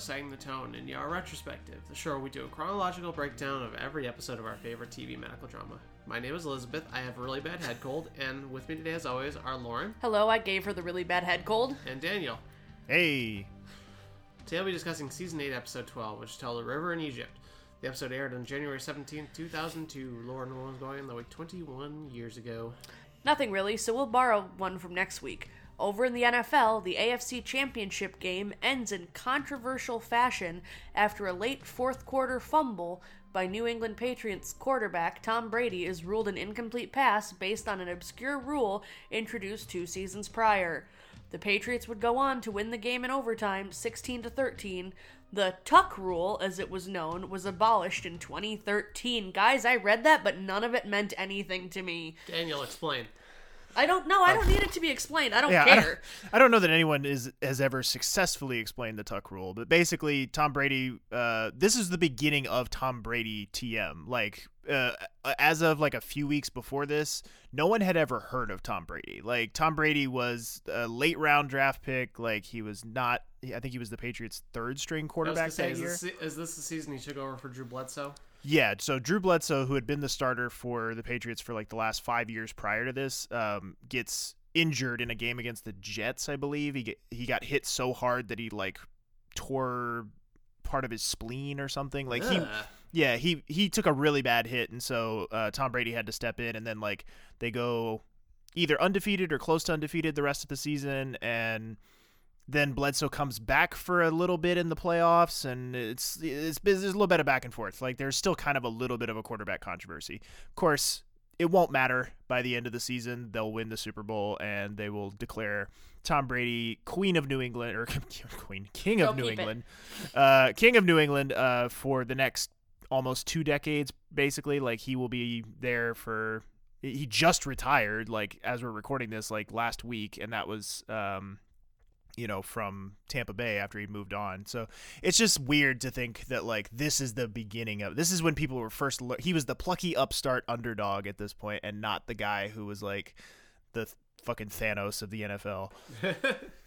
episode of Setting the Tone in your retrospective, the show where we do a chronological breakdown of every episode of our favorite TV medical drama. My name is Elizabeth. I have a really bad head cold, and with me today, as always, are Lauren Hello, I gave her the really bad head cold. and Daniel. Hey, Today, we'll be discussing season 8, episode 12, which is titled The River in Egypt. The episode aired on January 17, 2002. Lauren was going that way 21 years ago. Nothing really, so we'll borrow one from next week. Over in the NFL, the AFC Championship game ends in controversial fashion after a late fourth quarter fumble by New England Patriots quarterback Tom Brady is ruled an incomplete pass based on an obscure rule introduced two seasons prior. The Patriots would go on to win the game in overtime 16 to 13. The tuck rule, as it was known, was abolished in 2013. Guys, I read that, but none of it meant anything to me. Daniel, explain. I don't know. I don't need it to be explained. I don't yeah, I don't, care. I don't know that anyone is has ever successfully explained the Tuck rule, but basically, Tom Brady. Uh, this is the beginning of Tom Brady TM. Like, uh, as of like a few weeks before this, no one had ever heard of Tom Brady. Like, Tom Brady was a late round draft pick. Like, he was not. I think he was the Patriots' third string quarterback gonna say, that is year. this, is this the season he took over for Drew Bledsoe? Yeah, so Drew Bledsoe, who had been the starter for the Patriots for like the last five years prior to this, um, gets injured in a game against the Jets, I believe. He get, he got hit so hard that he like tore part of his spleen or something. Like he, yeah, he he took a really bad hit, and so uh, Tom Brady had to step in, and then like they go either undefeated or close to undefeated the rest of the season, and then Bledsoe comes back for a little bit in the playoffs, and it's it's there's a little bit of back and forth. Like there's still kind of a little bit of a quarterback controversy. Of course, it won't matter by the end of the season. They'll win the Super Bowl, and they will declare Tom Brady Queen of New England or Queen King of Go New. England, uh, King of New England uh, for the next almost two decades. Basically, like he will be there for. He just retired, like as we're recording this, like last week, and that was um, you know, from Tampa Bay after he moved on. So it's just weird to think that like this is the beginning of this is when people were first. He was the plucky upstart underdog at this point, and not the guy who was like the th- fucking Thanos of the NFL.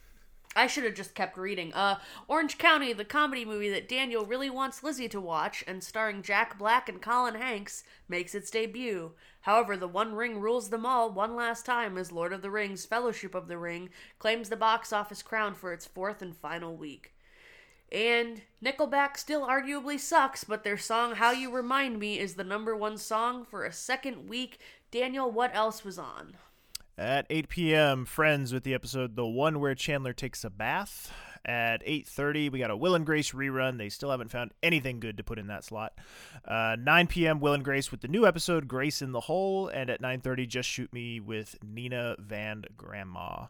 I should have just kept reading. Uh, Orange County, the comedy movie that Daniel really wants Lizzie to watch, and starring Jack Black and Colin Hanks, makes its debut. However, the One Ring rules them all one last time as Lord of the Rings Fellowship of the Ring claims the box office crown for its fourth and final week. And Nickelback still arguably sucks, but their song How You Remind Me is the number one song for a second week. Daniel, what else was on? At 8 p.m., Friends with the episode "The One Where Chandler Takes a Bath." At 8:30, we got a Will and Grace rerun. They still haven't found anything good to put in that slot. Uh, 9 p.m., Will and Grace with the new episode "Grace in the Hole," and at 9:30, Just Shoot Me with Nina Van Grandma.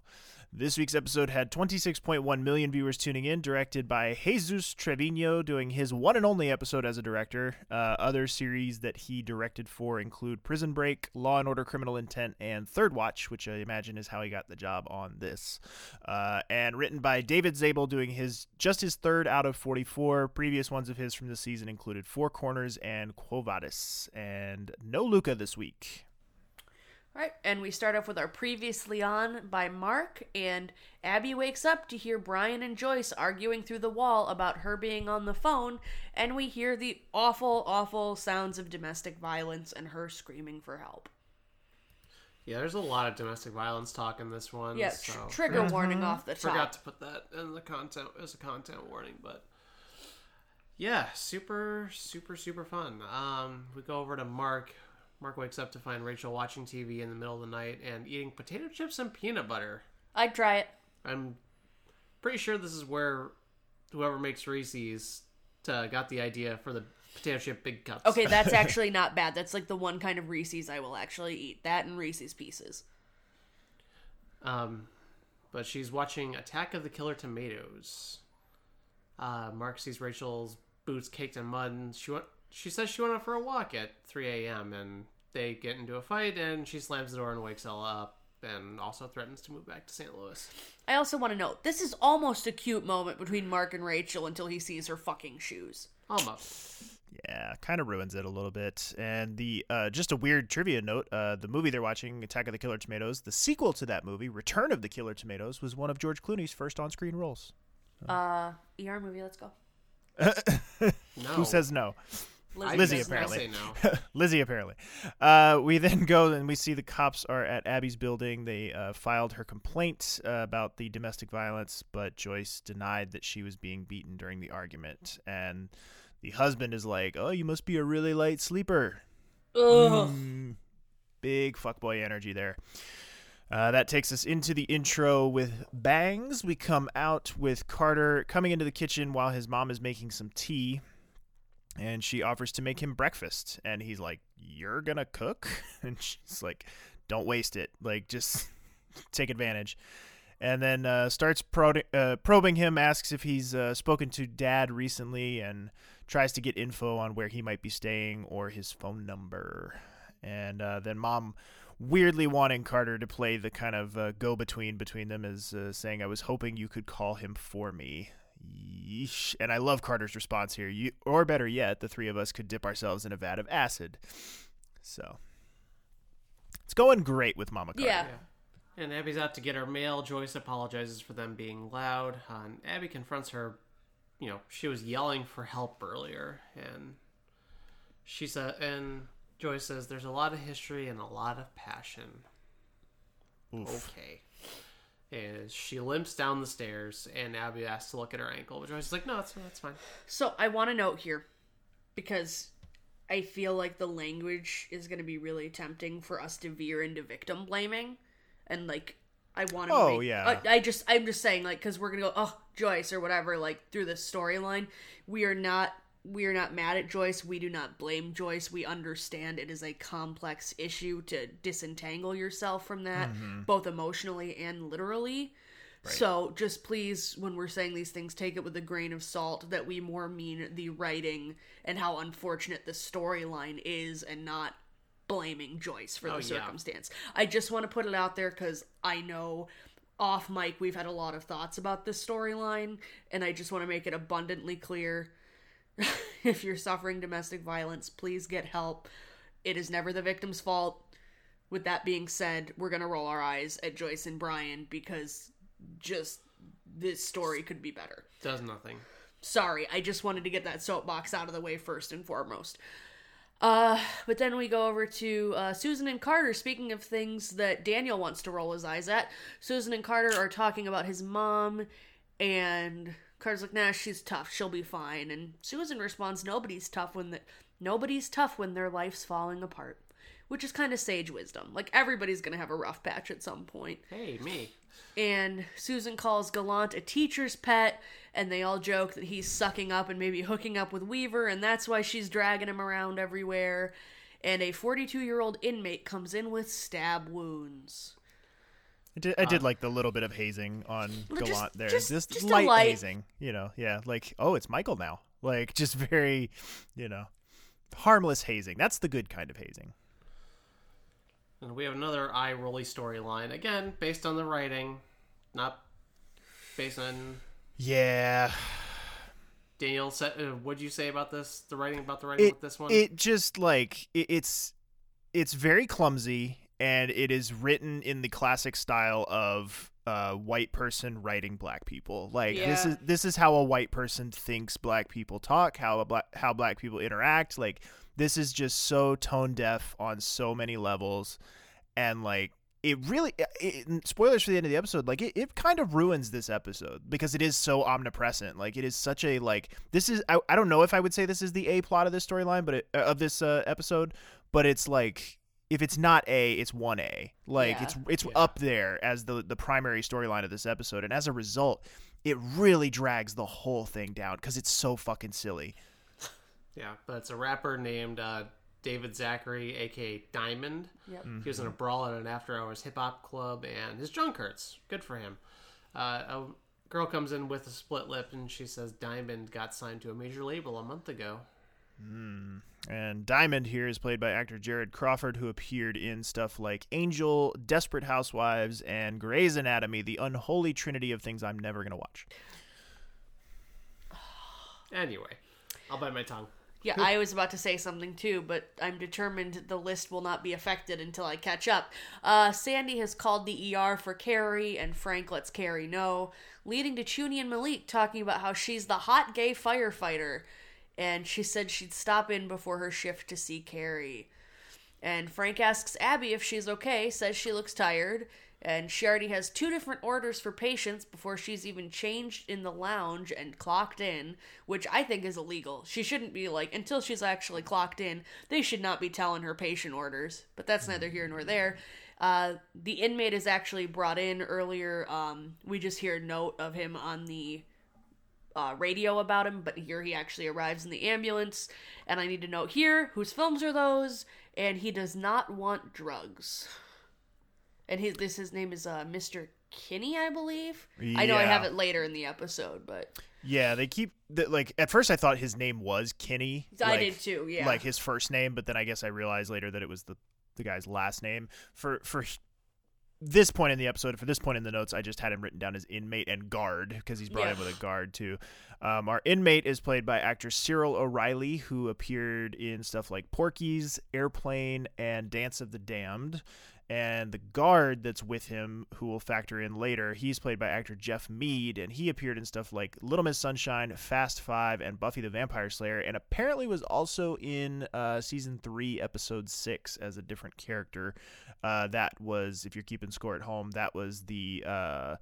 This week's episode had 26.1 million viewers tuning in, directed by Jesus Trevino, doing his one and only episode as a director. Uh, other series that he directed for include Prison Break, Law and Order Criminal Intent, and Third Watch, which I imagine is how he got the job on this. Uh, and written by David Zabel, doing his just his third out of 44. Previous ones of his from the season included Four Corners and Quo Vadis. And no Luka this week. All right, and we start off with our previously on by Mark, and Abby wakes up to hear Brian and Joyce arguing through the wall about her being on the phone, and we hear the awful, awful sounds of domestic violence and her screaming for help. Yeah, there's a lot of domestic violence talk in this one. Yeah, so. tr- trigger warning off the top. Forgot to put that in the content as a content warning, but yeah, super, super, super fun. Um, we go over to Mark. Mark wakes up to find Rachel watching TV in the middle of the night and eating potato chips and peanut butter. I'd try it. I'm pretty sure this is where whoever makes Reese's uh, got the idea for the potato chip big cups. Okay, that's actually not bad. That's like the one kind of Reese's I will actually eat. That and Reese's Pieces. Um, but she's watching Attack of the Killer Tomatoes. Uh, Mark sees Rachel's boots caked in mud, and she went. She says she went out for a walk at 3 a.m. and they get into a fight, and she slams the door and wakes Ella up, and also threatens to move back to St. Louis. I also want to note this is almost a cute moment between Mark and Rachel until he sees her fucking shoes. Almost. Yeah, kind of ruins it a little bit. And the uh, just a weird trivia note: uh, the movie they're watching, Attack of the Killer Tomatoes, the sequel to that movie, Return of the Killer Tomatoes, was one of George Clooney's first on-screen roles. Uh, ER movie. Let's go. No. Who says no? I Lizzie, guess I'll apparently. say no. Lizzie, apparently. Uh, we then go and we see the cops are at Abby's building. They uh, filed her complaint uh, about the domestic violence, but Joyce denied that she was being beaten during the argument. And the husband is like, "Oh, you must be a really light sleeper." Ugh. Mm, big fuckboy energy there. Uh, that takes us into the intro with bangs. We come out with Carter coming into the kitchen while his mom is making some tea, and she offers to make him breakfast. And he's like, "You're gonna cook?" And she's like, "Don't waste it. Like, just take advantage." And then uh, starts uh, probing him, asks if he's uh, spoken to Dad recently, and tries to get info on where he might be staying or his phone number. And uh, then Mom weirdly wanting Carter to play the kind of uh, go between between them is uh, saying, I was hoping you could call him for me. Yeesh. And I love Carter's response here. You, or better yet, the three of us could dip ourselves in a vat of acid. So it's going great with Mama Carter. Yeah. Yeah. And Abby's out to get her mail. Joyce apologizes for them being loud. Uh, and Abby confronts her. You know, she was yelling for help earlier, and she said, and Joyce says, "There's a lot of history and a lot of passion." Oof. Okay. And she limps down the stairs, and Abby asks to look at her ankle, which Joyce is like, "No, that's that's fine." So I want to note here because I feel like the language is going to be really tempting for us to veer into victim blaming, and like I want to. Oh, yeah. I, I just I'm just saying like because we're gonna go oh Joyce or whatever like through this storyline. We are not we are not mad at Joyce. We do not blame Joyce. We understand it is a complex issue to disentangle yourself from that, mm-hmm. both emotionally and literally. So just please, when we're saying these things, take it with a grain of salt that we more mean the writing and how unfortunate the storyline is and not blaming Joyce for oh, the Oh, yeah. circumstance. I just want to put it out there because I know off mic we've had a lot of thoughts about this storyline and I just want to make it abundantly clear if you're suffering domestic violence, please get help. It is never the victim's fault. With that being said, we're going to roll our eyes at Joyce and Brian because just this story could be better. Does nothing. Sorry, I just wanted to get that soapbox out of the way first and foremost. Uh, but then we go over to uh, Susan and Carter. Speaking of things that Daniel wants to roll his eyes at, Susan and Carter are talking about his mom, and Carter's like, "Nah, she's tough. She'll be fine." And Susan responds, "Nobody's tough when the nobody's tough when their life's falling apart," which is kind of sage wisdom. Like everybody's gonna have a rough patch at some point Hey, me. and Susan calls Gallant a teacher's pet, and they all joke that he's sucking up and maybe hooking up with Weaver, and that's why she's dragging him around everywhere. And a 42 year old inmate comes in with stab wounds. I did, I did like the little bit of hazing on Well, just- there. just- Just, just light, light- hazing, you know. Yeah, like oh, it's Michael now. Like just very, you know, harmless hazing. That's the good kind of hazing. And we have another eye rolly storyline. Again, based on the writing, not based on Yeah, Daniel. Said, uh, what'd you say about this? The writing about the writing it with this one? it just like it, it's it's very clumsy and it is written in the classic style of a white person writing black people. Like this is this is how a white person thinks black people talk, how a black how black people interact. Like this is just so tone deaf on so many levels and like it really it, spoilers for the end of the episode like it, it kind of ruins this episode because it is so omnipresent like it is such a like this is i, I don't know if i would say this is the a plot of this storyline but it, uh, of this uh, episode but it's like if it's not a it's 1a like Yeah. it's it's Yeah. up there as the the primary storyline of this episode and as a result it really drags the whole thing down because it's so fucking silly yeah, but it's a rapper named uh, David Zachary, aka Diamond. Yep. He was in a brawl at an after-hours hip hop club, and his junk hurts. Good for him. Uh, a girl comes in with a split lip, and she says Diamond got signed to a major label a month ago. And Diamond here is played by actor Jared Crawford, who appeared in stuff like Angel, Desperate Housewives, and Grey's Anatomy, the unholy trinity of things I'm never going to watch. Anyway, I'll bite my tongue. Yeah, I was about to say something too, but I'm determined the list will not be affected until I catch up. Uh, Sandy has called the ER for Kerry, and Frank lets Kerry know, leading to Chuny and Malik talking about how she's the hot gay firefighter, and she said she'd stop in before her shift to see Kerry. And Frank asks Abby if she's okay, says she looks tired, and she already has two different orders for patients before she's even changed in the lounge and clocked in, which I think is illegal. She shouldn't be like, until she's actually clocked in, they should not be telling her patient orders, but that's neither here nor there. Uh, the inmate is actually brought in earlier. Um, we just hear a note of him on the uh, radio about him, but here he actually arrives in the ambulance. And I need to know here whose films are those, and he does not want drugs. And his this his name is uh, Mr. Kinney, I believe. I know I have it later in the episode, but Yeah, they keep the, like at first I thought his name was Kinney. I like- did too. Yeah, like his first name, but then I guess I realized later that it was the the guy's last name. For for this point in the episode, for this point in the notes, I just had him written down as inmate and guard because he's brought in with a guard too. Um, our inmate is played by actor Cyril O'Reilly, who appeared in stuff like Porky's, Airplane, and Dance of the Damned. And the guard that's with him, who will factor in later, he's played by actor Jeff Mead, and he appeared in stuff like Little Miss Sunshine, Fast Five, and Buffy the Vampire Slayer, and apparently was also in uh, season three, episode six, as a different character. Uh, that was, if you're keeping score at home, that was the uh,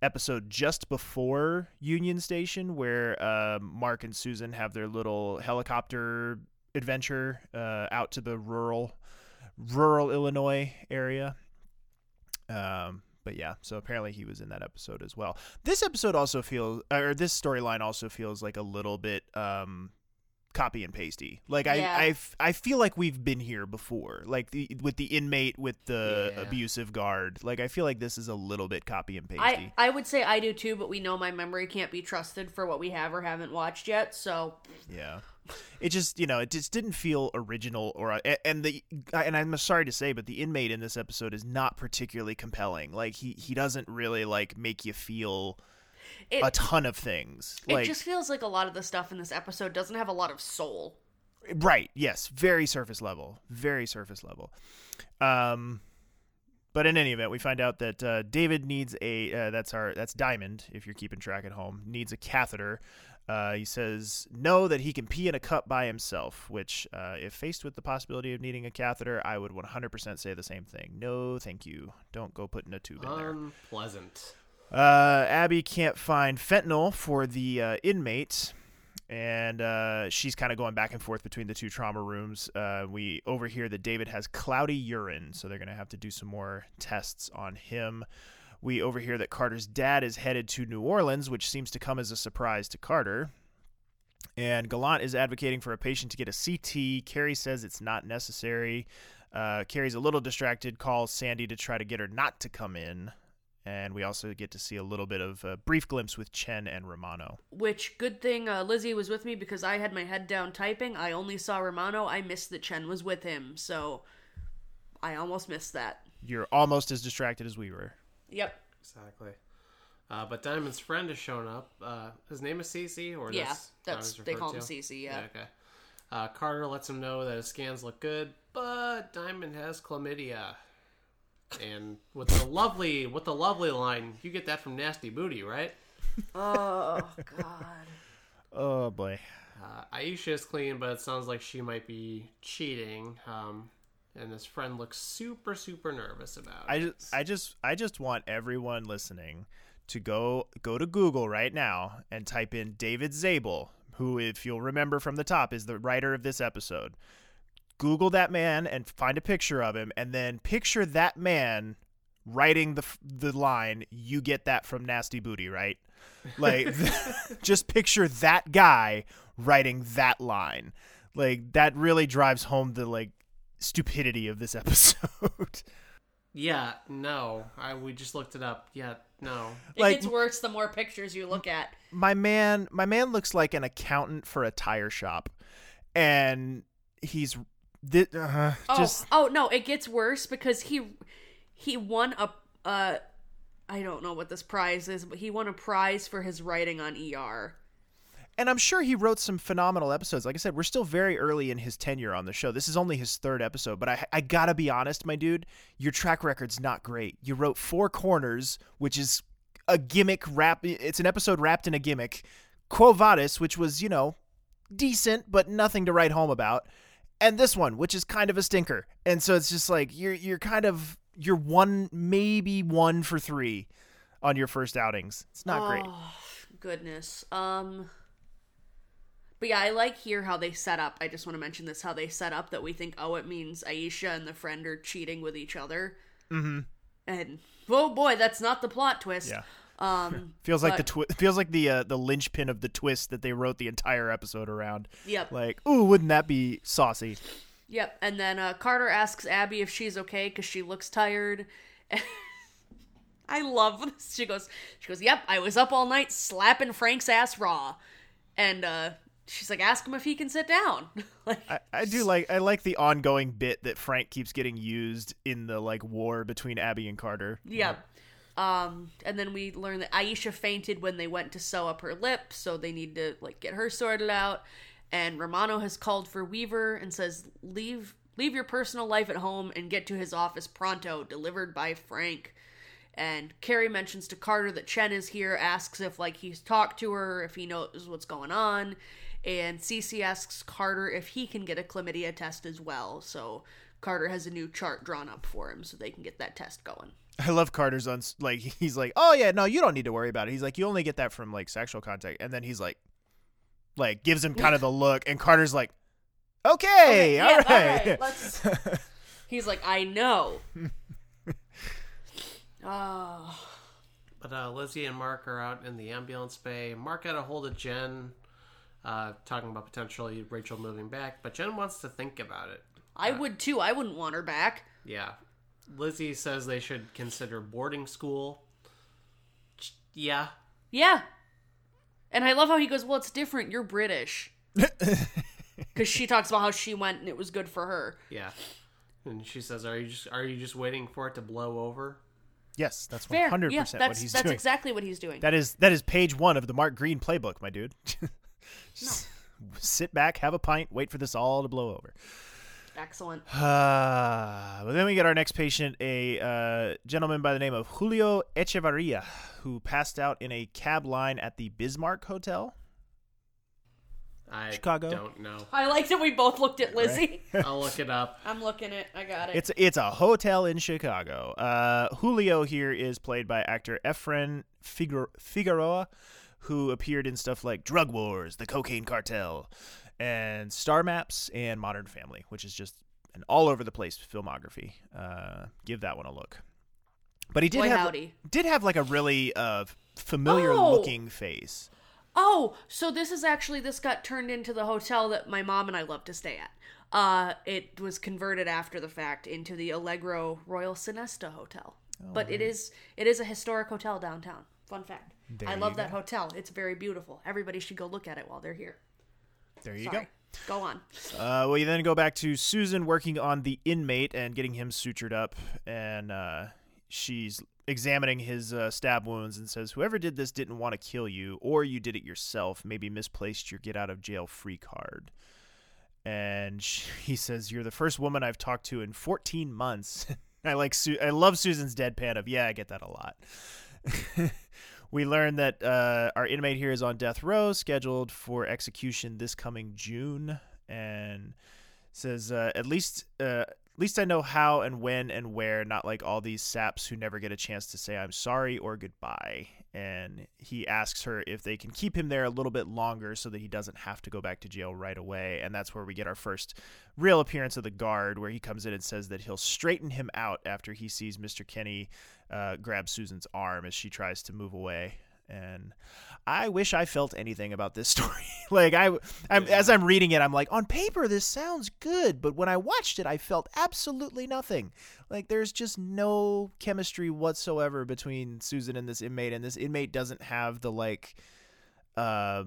episode just before Union Station, where uh, Mark and Susan have their little helicopter adventure uh, out to the rural rural Illinois area. Um, but yeah, so apparently he was in that episode as well. This episode also feels, or this storyline also feels like a little bit um, copy and pasty. Like I, Yeah. I, I feel like we've been here before. Like the with the inmate with the Yeah. abusive guard. Like I feel like this is a little bit copy and pasty. I I would say I do too, but we know my memory can't be trusted for what we have or haven't watched yet. So Yeah. It just, you know, it just didn't feel original or and the and I'm sorry to say but the inmate in this episode is not particularly compelling. Like he he doesn't really like make you feel it a ton of things. it Like just feels like a lot of the stuff in this episode doesn't have a lot of soul. right, yes, very surface level. Very surface level. Um but in any event, we find out that uh, David needs a uh, that's our that's Diamond if you're keeping track at home needs a catheter. Uh, he says no that he can pee in a cup by himself. Which, uh, if faced with the possibility of needing a catheter, I would 100% say the same thing. No, thank you. Don't go putting a tube in there. Unpleasant. Uh, Abby can't find fentanyl for the uh, inmate, and uh, she's kind of going back and forth between the two trauma rooms. Uh, we overhear that David has cloudy urine, so they're going to have to do some more tests on him. We overhear that Carter's dad is headed to New Orleans, which seems to come as a surprise to Carter. And Gallant is advocating for a patient to get a CT. Kerry says it's not necessary. Uh, Kerry's a little distracted, calls Sandy to try to get her not to come in. And we also get to see a little bit of a brief glimpse with Chen and Romano. Which good thing uh, Lizzie was with me because I had my head down typing. I only saw Romano. I missed that Chen was with him, so I almost missed that. You're almost as distracted as we were. Yep. Exactly. Uh, but Diamond's friend has shown up. Uh, his name is Cece, or Yeah, that's, that's they call him referred to? Cece. Yeah. okay. Uh, Carter lets him know that his scans look good, but Diamond has chlamydia. And with the lovely, with the lovely line, you get that from Nasty Booty, right? Oh God. Oh boy. Uh, Aisha is clean, but it sounds like she might be cheating. Um, and his friend looks super, super nervous about I it. just, I just, I just want everyone listening to go go to Google right now and type in David Zabel, who, if you'll remember from the top, is the writer of this episode. Google that man and find a picture of him, and then picture that man writing the the line. You get that from Nasty Booty, right? Like, just picture that guy writing that line. Like that really drives home the like stupidity of this episode. yeah, no. I we just looked it up. Yeah, no. It Like- gets worse the more pictures you look at. my man my man looks like an accountant for a tire shop and he's thi- uh, Oh, just oh no, it gets worse because he he won a uh I don't know what this prize is, but he won a prize for his writing on ER. And I'm sure he wrote some phenomenal episodes. Like I said, we're still very early in his tenure on the show. This is only his third episode, but I I gotta be honest, my dude, your track record's not great. You wrote Four Corners, which is a gimmick wrap. It's an episode wrapped in a gimmick. Quo Vadis, which was you know decent but nothing to write home about, and this one, which is kind of a stinker. And so it's just like you're you're kind of you're one maybe one for three on your first outings. It's not great. Oh, goodness. Um But yeah, I like here how they set up. I just want to mention this how they set up that we think oh it means Aisha and the friend are cheating with each other. Mm-hmm. And oh boy, that's not the plot twist. Yeah. Um Feels like the but- twi- feels like the uh, the linchpin of the twist that they wrote the entire episode around. Yep. Like, ooh, wouldn't that be saucy? Yep. And then uh, Carter asks Abby if she's okay because she looks tired. I love this. She goes, she goes, "Yep, I was up all night slapping Frank's ass raw," and uh, she's like, "Ask him if he can sit down." like, I, I do like I like the ongoing bit that Frank keeps getting used in the like war between Abby and Carter. Yeah. Um, and then we learn that Aisha fainted when they went to sew up her lip, so they need to like get her sorted out. And Romano has called for Weaver and says, "Leave, leave your personal life at home and get to his office pronto." Delivered by Frank. And Kerry mentions to Carter that Chen is here, asks if like he's talked to her, if he knows what's going on. And Cece asks Carter if he can get a chlamydia test as well. So Carter has a new chart drawn up for him so they can get that test going. I love Carter's on like he's like, "Oh yeah, no, you don't need to worry about it." He's like, "You only get that from like sexual contact." And then he's like like gives him kind of the look and Carter's like, "Okay, yeah, all all right." right, let's- He's like, I know. Oh, But uh, Lizzie and Mark are out in the ambulance bay. Mark got a hold of Jen, uh, talking about potentially Rachel moving back, but Jen wants to think about it. I would too. I wouldn't want her back. Yeah. Lizzie says they should consider boarding school. Yeah. Yeah. And I love how he goes, Well, it's different. You're British. Because she talks about how she went and it was good for her. Yeah. And she says, "Are you just are you just waiting for it to blow over?" yes, that's Fair. 100% yeah, what that's, he's that's doing. exactly what he's doing. That is that is page 1 of the Mark Green playbook, my dude. Just Sit back, have a pint, wait for this all to blow over. Excellent. Uh, well, then we get our next patient, a uh, gentleman by the name of Julio Echevarria, who passed out in a cab line at the Bismarck Hotel. I Chicago? don't know. I like that we both looked at Lizzie. I'll look it up. I'm looking it. I got it. It's it's a hotel in Chicago. Uh, Julio here is played by actor Efren Figar- Figueroa, who appeared in stuff like Drug Wars, The Cocaine Cartel, and Star Maps and Modern Family, which is just an all over the place filmography. Uh, give that one a look. But he did Boy, have howdy. did have like a really uh, familiar Oh! looking face. Oh, so this is actually this got turned into the hotel that my mom and I love to stay at. Uh, it was converted after the fact into the Allegro Royal Sonesta Hotel. but it is it is a historic hotel downtown. Fun fact. There I love that hotel. It's very beautiful. Everybody should go look at it while they're here. There you Sorry. Go on. Uh, well, you then go back to Susan working on the inmate and getting him sutured up, and uh, she's examining his uh, stab wounds and says, "Whoever did this didn't want to kill you, or you did it yourself. Maybe misplaced your get out of jail free card." And she, he says, "You're the first woman I've talked to in 14 months." I like Su- I love Susan's deadpan of, "Yeah, I get that a lot." we learn that uh, our inmate here is on death row, scheduled for execution this coming June, and says uh, at least uh, at least I know how and when and where, not like all these saps who never get a chance to say I'm sorry or goodbye. And he asks her if they can keep him there a little bit longer so that he doesn't have to go back to jail right away. And that's where we get our first real appearance of the guard, where he comes in and says that he'll straighten him out after he sees Mr. Kenny uh, grab Susan's arm as she tries to move away. And I wish I felt anything about this story. like I, I'm, as I'm reading it, I'm like, on paper this sounds good, but when I watched it, I felt absolutely nothing. Like there's just no chemistry whatsoever between Susan and this inmate, and this inmate doesn't have the like, uh,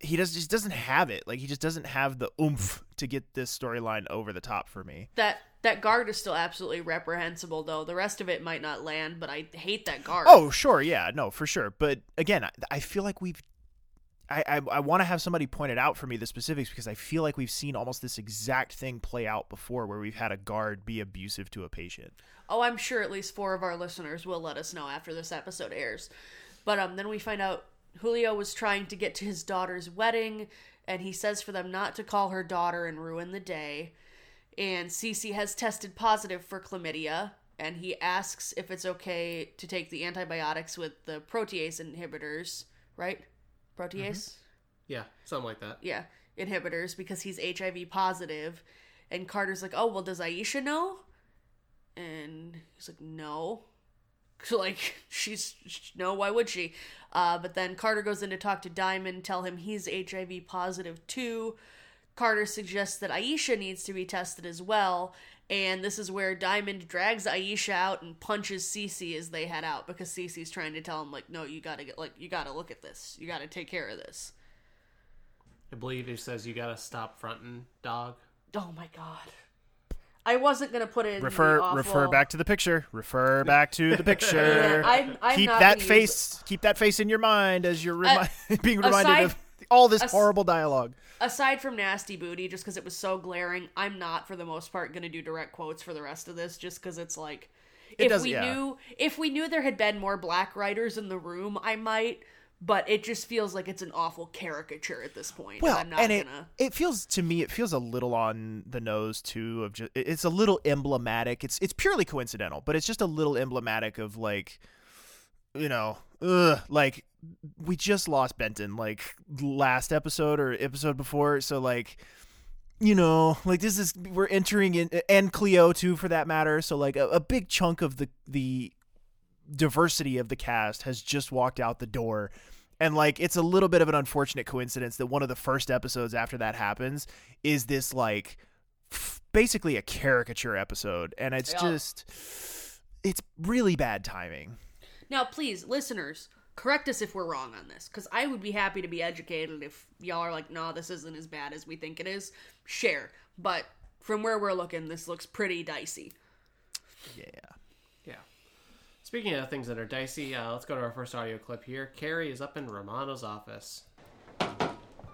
he does just doesn't have it. Like he just doesn't have the oomph to get this storyline over the top for me. That that guard is still absolutely reprehensible though. The rest of it might not land, but I hate that guard. Oh, sure, yeah, no, for sure. But again, I, I feel like we've, I I, I want to have somebody point it out for me the specifics because I feel like we've seen almost this exact thing play out before, where we've had a guard be abusive to a patient. Oh, I'm sure at least four of our listeners will let us know after this episode airs. But um, then we find out Julio was trying to get to his daughter's wedding, and he says for them not to call her daughter and ruin the day. And Cece has tested positive for chlamydia, and he asks if it's okay to take the antibiotics with the protease inhibitors, right? Protease? Yeah, something like that. Yeah, inhibitors because he's HIV positive. And Carter's like, "Oh, well, does Aisha know?" And he's like, "No." Like, she's no. Why would she? Uh, but then Carter goes in to talk to Diamond, tell him he's HIV positive too. Carter suggests that Aisha needs to be tested as well, and this is where Diamond drags Aisha out and punches Cece as they head out because Cece's trying to tell him like, "No, you gotta get like, you gotta look at this. You gotta take care of this." I believe he says you gotta stop fronting, dog. Oh my god. I wasn't gonna put it in Refer the awful... refer back to the picture. Refer back to the picture. Yeah, I'm- I'm keep that gonna face keep that face in your mind as you're uh, remi- being reminded aside- of all this as- horrible dialogue. Aside from nasty booty, just because it was so glaring, I'm not for the most part gonna do direct quotes for the rest of this, just because it's like, It if does- we yeah. knew if we knew there had been more black writers in the room, I might. But it just feels like it's an awful caricature at this point. Well, and I'm not and it gonna. it feels to me it feels a little on the nose too of just it's a little emblematic. It's it's purely coincidental, but it's just a little emblematic of like you know, ugh, like we just lost Benton like last episode or episode before, so like you know, like this is we're entering in and Cleo too for that matter, so like a, a big chunk of the the diversity of the cast has just walked out the door and like it's a little bit of an unfortunate coincidence that one of the first episodes after that happens is this like f- basically a caricature episode and it's Yeah. just it's really bad timing Now, please, listeners, correct us if we're wrong on this, because I would be happy to be educated if y'all are like, no, this isn't as bad as we think it is. Share. But from where we're looking, this looks pretty dicey. yeah Yeah. Speaking of things that are dicey, uh, let's go to our first audio clip here. Kerry is up in Romano's office.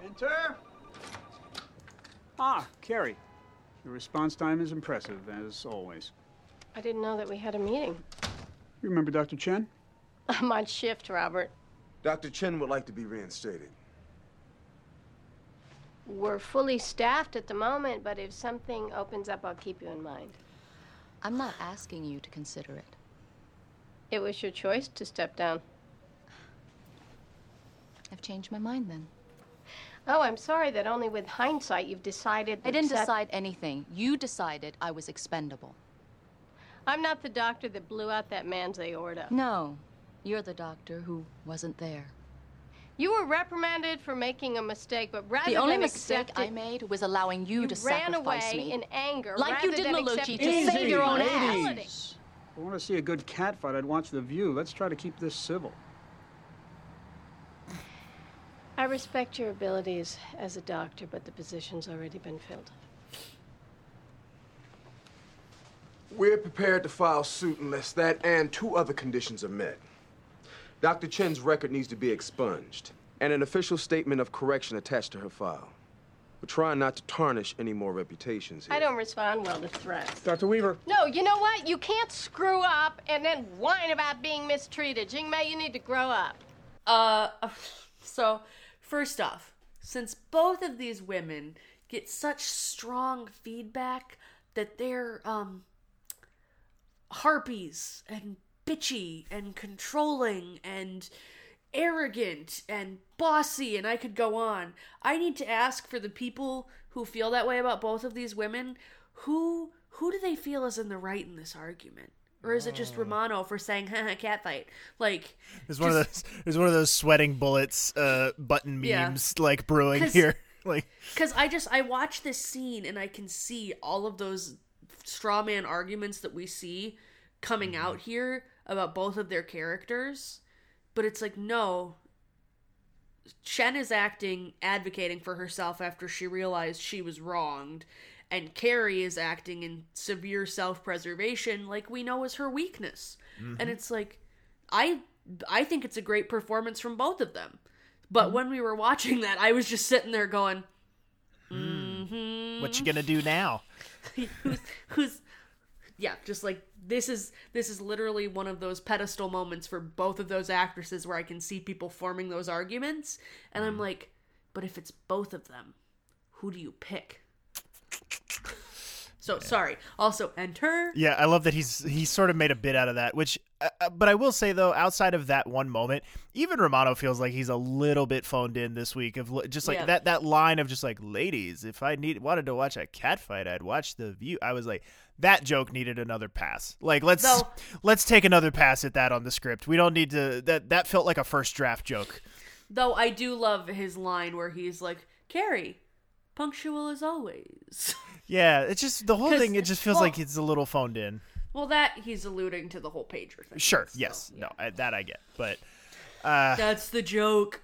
Enter. Ah, Kerry. Your response time is impressive, as always. I didn't know that we had a meeting. You remember Dr. Chen? I'm on shift, Robert. Dr. Chen would like to be reinstated. We're fully staffed at the moment, but if something opens up, I'll keep you in mind. I'm not asking you to consider it. It was your choice to step down. I've changed my mind then. Oh, I'm sorry that only with hindsight you've decided. I didn't that- decide anything. You decided I was expendable. I'm not the doctor that blew out that man's aorta. No, you're the doctor who wasn't there. You were reprimanded for making a mistake, but rather The only mistake accept I made was allowing you, you to ran sacrifice away me. in anger, Like you did, than Malucci, to it. save your own ass. I want to see a good cat fight, I'd watch The View. Let's try to keep this civil. I respect your abilities as a doctor, but the position's already been filled. We're prepared to file suit unless that and two other conditions are met. Dr. Chen's record needs to be expunged, and an official statement of correction attached to her file. We're trying not to tarnish any more reputations here. I don't respond well to threats. Dr. Weaver. No, you know what? You can't screw up and then whine about being mistreated. Jingmei, you need to grow up. Uh, so first off, since both of these women get such strong feedback that they're um harpies and bitchy and controlling and arrogant and bossy and I could go on. I need to ask for the people who feel that way about both of these women, who who do they feel is in the right in this argument? Or is it just Romano for saying haha cat fight? Like there's one of those there's one of those sweating bullets uh button Yeah. memes like brewing here like Because I just I watch this scene and I can see all of those straw man arguments that we see coming Mm-hmm. out here about both of their characters, but it's like no. Chen is acting advocating for herself after she realized she was wronged, and Kerry is acting in severe self-preservation like we know is her weakness. Mm-hmm. And it's like I I think it's a great performance from both of them. But mm-hmm. when we were watching that, I was just sitting there going, hmm. mm-hmm. What you gonna do now? who's, who's yeah just like this is this is literally one of those pedestal moments for both of those actresses where i can see people forming those arguments and i'm like but if it's both of them who do you pick so sorry also enter Yeah, I love that he's he sort of made a bit out of that. Which, uh, uh, but I will say though, outside of that one moment, even Romano feels like he's a little bit phoned in this week. Of just like Yeah. that that line of just like, ladies, if I need wanted to watch a cat fight, I'd watch The View. I was like, that joke needed another pass. Like let's Though- let's take another pass at that on the script. We don't need to. That that felt like a first draft joke. though i do love his line where he's like kerry punctual as always Yeah, it's just the whole thing. It just feels well- like it's a little phoned in. well that he's alluding to the whole pager thing Sure. so, yes. yeah. No. I, that I get. But uh, that's the joke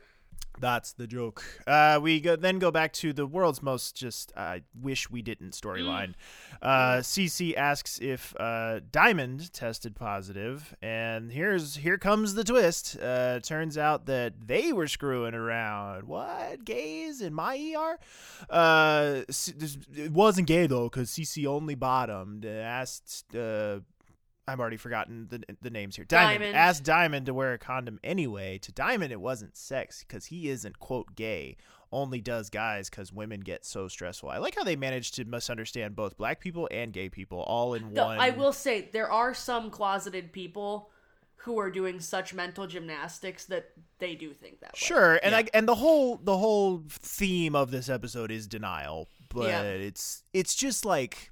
That's the joke. Uh, we go, then go back to the world's most just I wish we didn't storyline. Uh, CC asks if uh, Diamond tested positive, and here's here comes the twist. Uh, turns out that they were screwing around. What gays in my ER? Uh, it wasn't gay though, because CC only bottomed. Uh, asked. Uh, I've already forgotten the the names here. Diamond, Diamond. asked Diamond to wear a condom anyway. To Diamond, it wasn't sex because he isn't quote gay. Only does guys because women get so stressful. I like how they managed to misunderstand both black people and gay people all in No, one. I will say there are some closeted people who are doing such mental gymnastics that they do think that way. Sure, and I, and the whole the whole theme of this episode is denial, but Yeah. it's it's just like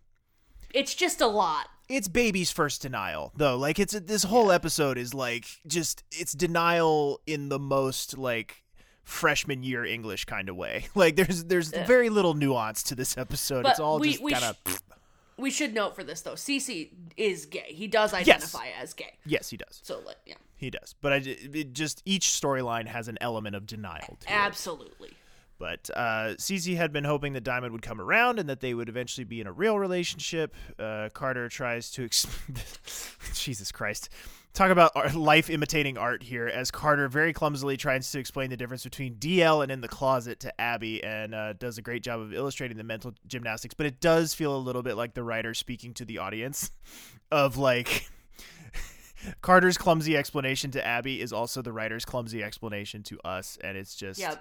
It's just a lot. It's baby's first denial though. Like it's this whole episode is like just it's denial in the most like freshman year english kind of way. Like there's there's very little nuance to this episode. But it's all we- just we kind of We should note for this though, Cece is gay. He does identify as gay. yes he does. So like, yeah, he does. But I, it just each storyline has an element of denial to it. But uh, Cece had been hoping that Diamond would come around and that they would eventually be in a real relationship. Uh, Carter tries to. Ex- Jesus Christ. Talk about life imitating art here as Carter very clumsily tries to explain the difference between DL and in the closet to Abby and uh, does a great job of illustrating the mental gymnastics. But it does feel a little bit like the writer speaking to the audience of like. Carter's clumsy explanation to Abby is also the writer's clumsy explanation to us, and it's just Yeah.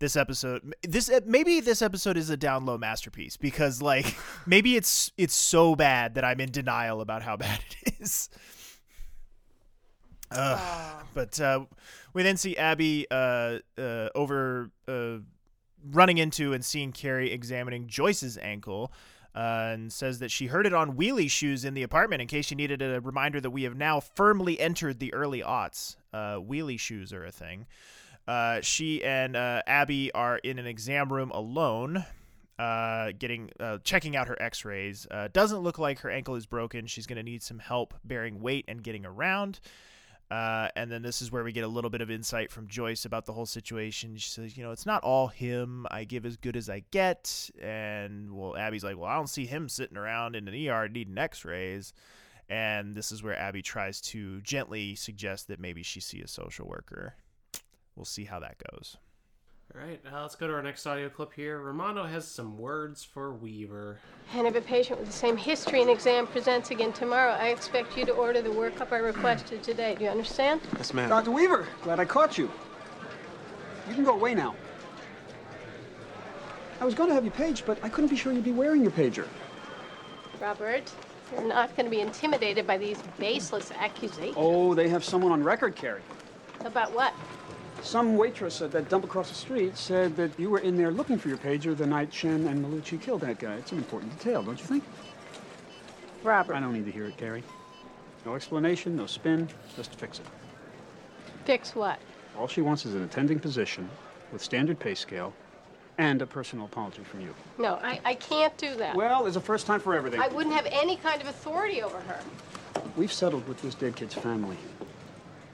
This episode this maybe this episode is a down low masterpiece because like maybe it's it's so bad that i'm in denial about how bad it is. Ugh. but uh, we then see abby uh, uh, over uh, running into and seeing kerry examining joyce's ankle uh, and says that she heard it on wheelie shoes in the apartment in case you needed a reminder that we have now firmly entered the early aughts. Uh, wheelie shoes are a thing uh, she and uh, Abby are in an exam room alone, uh, getting uh, checking out her X-rays. Uh, doesn't look like her ankle is broken. She's going to need some help bearing weight and getting around. Uh, and then this is where we get a little bit of insight from Joyce about the whole situation. She says, you know, it's not all him. I give as good as I get. And well, Abby's like, well, I don't see him sitting around in an ER needing X-rays. And this is where Abby tries to gently suggest that maybe she see a social worker. We'll see how that goes. All right, uh, let's go to our next audio clip here. Romano has some words for Weaver. And if a patient with the same history and exam presents again tomorrow, I expect you to order the workup I requested today. Do you understand? Yes, ma'am. Dr. Weaver, glad I caught you. You can go away now. I was going to have you paged, but I couldn't be sure you'd be wearing your pager. Robert, you're not going to be intimidated by these baseless accusations. Oh, they have someone on record, Kerry. About what? Some waitress at that dump across the street said that you were in there looking for your pager the night Chen and Malucci killed that guy. It's an important detail, don't you think? Robert, I don't need to hear it, Kerry. No explanation, no spin, just fix it. fix what? All she wants is an attending position with standard pay scale and a personal apology from you. No, I, I can't do that. Well, there's a first time for everything. I wouldn't have any kind of authority over her. We've settled with this dead kid's family.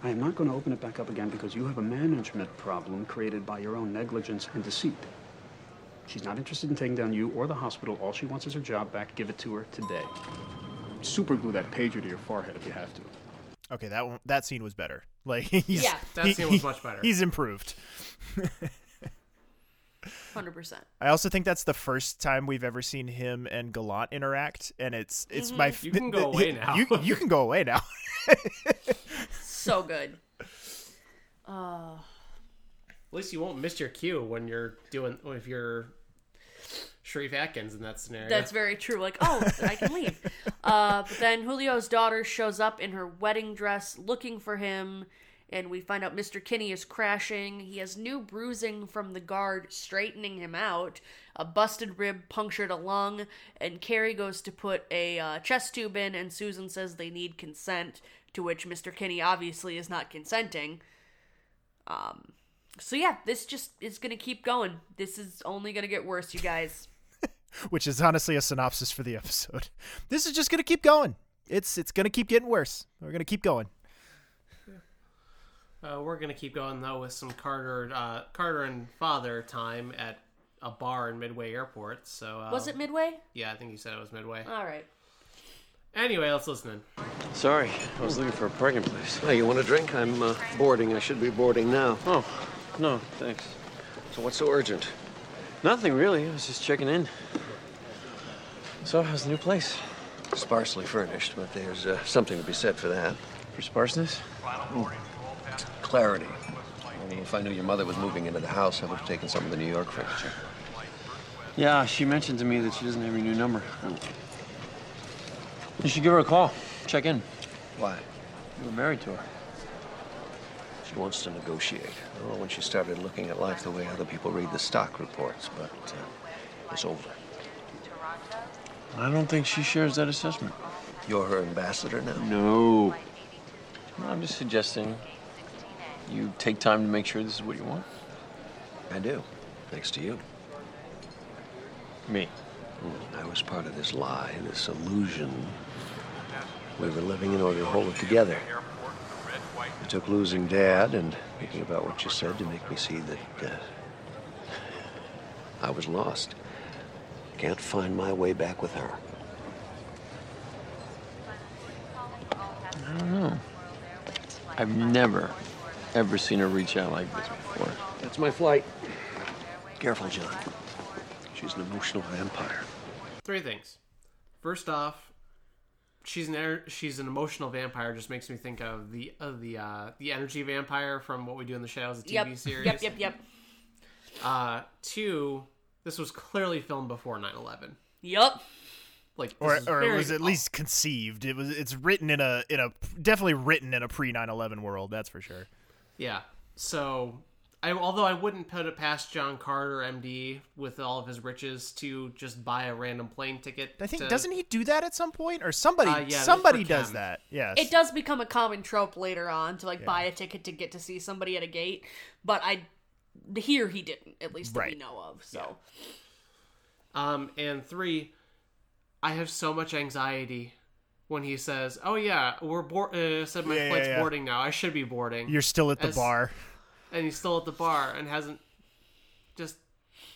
I am not going to open it back up again because you have a management problem created by your own negligence and deceit. She's not interested in taking down you or the hospital. All she wants is her job back. Give it to her today. Super glue that pager to your forehead if you have to. Okay, that one, that scene was better. Like, he's, Yeah. That scene was much better. He's improved. Hundred percent. I also think that's the first time we've ever seen him and Gallant interact, and it's it's my. Mm-hmm. You can go away now. you you can go away now. So good. Uh, At least you won't miss your cue when you're doing if you're Sharif Atkins in that scenario. That's very true. Like, oh, I can leave. Uh, but then Julio's daughter shows up in her wedding dress looking for him, and we find out Mr. Kinney is crashing. He has new bruising from the guard straightening him out, a busted rib punctured a lung, and Kerry goes to put a uh, chest tube in, and Susan says they need consent, to which Mr. Kinney obviously is not consenting. Um, so yeah, this just is gonna keep going. This is only gonna get worse, you guys. which is honestly a synopsis for the episode. This is just gonna keep going. It's it's gonna keep getting worse. We're gonna keep going. Uh, we're gonna keep going though with some Carter, uh, Carter and father time at a bar in Midway Airport. So uh, Was it Midway? Yeah, I think you said it was Midway. All right. Anyway, let's listen in. Sorry, I was looking for a parking place. Hey, you want a drink? I'm uh, boarding. I should be boarding now. Oh, no, thanks. So what's so urgent? Nothing really. I was just checking in. So, how's the new place? Sparsely furnished, but there's uh, something to be said for that. For sparseness? Mm. Clarity. I mean, if I knew your mother was moving into the house, I would have taken some of the New York furniture. Yeah, she mentioned to me that she doesn't have your new number. You should give her a call. Check in. Why? You were married to her. She wants to negotiate. I don't know when she started looking at life the way other people read the stock reports, but uh, it's over. I don't think she shares that assessment. You're her ambassador now? No. I'm just suggesting you take time to make sure this is what you want. I do, thanks to you. Me? I was part of this lie, this illusion we were living in order to hold it together. It took losing Dad and thinking about what you said to make me see that uh, I was lost. Can't find my way back with her. I don't know. I've never, ever seen her reach out like this before. That's my flight. Careful, John. She's an emotional vampire. Three things. First off, she's an er- she's an emotional vampire. Just makes me think of the of the uh, the energy vampire from What We Do in the Shadows, the TV Yep. series. Yep. Yep. Yep. Uh, two, this was clearly filmed before 9-11. Yup. Like, Or or it was at least conceived. It was it's written in a in a definitely written in a pre 9/11 world. That's for sure. Yeah. So, I although I wouldn't put it past John Carter, MD, with all of his riches, to just buy a random plane ticket. I think to- doesn't he do that at some point or somebody Uh, yeah, somebody does Chem. that. Yes. It does become a common trope later on to like buy a ticket to get to see somebody at a gate, but I here he didn't, at least that we know of. So Um, and three, I have so much anxiety when he says, "Oh yeah, we're board." Uh, said my Yeah, yeah, flight's yeah. boarding now. I should be boarding." You're still at the As- bar. And he's still at the bar and hasn't just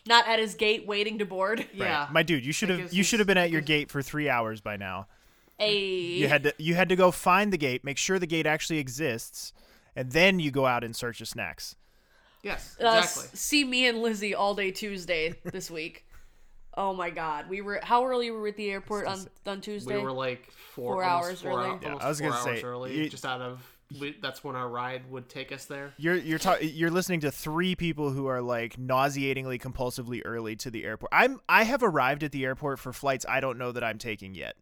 not at his gate waiting to board. yeah. My dude, you should have you should have been at your gate for 3 hours by now. A You had to you had to go find the gate, make sure the gate actually exists, and then you go out in search of snacks. Yes, uh, exactly. s- see me and Lizzie all day Tuesday this week. Oh my god, we were how early were we at the airport on on Tuesday? we were like four, Four hours four early. hou- Yeah, I was four gonna hours say, early, you- just out of we, that's when our ride would take us there. You're you're ta- you're listening to three people who are like nauseatingly compulsively early to the airport. I'm I have arrived at the airport for flights I don't know that I'm taking yet.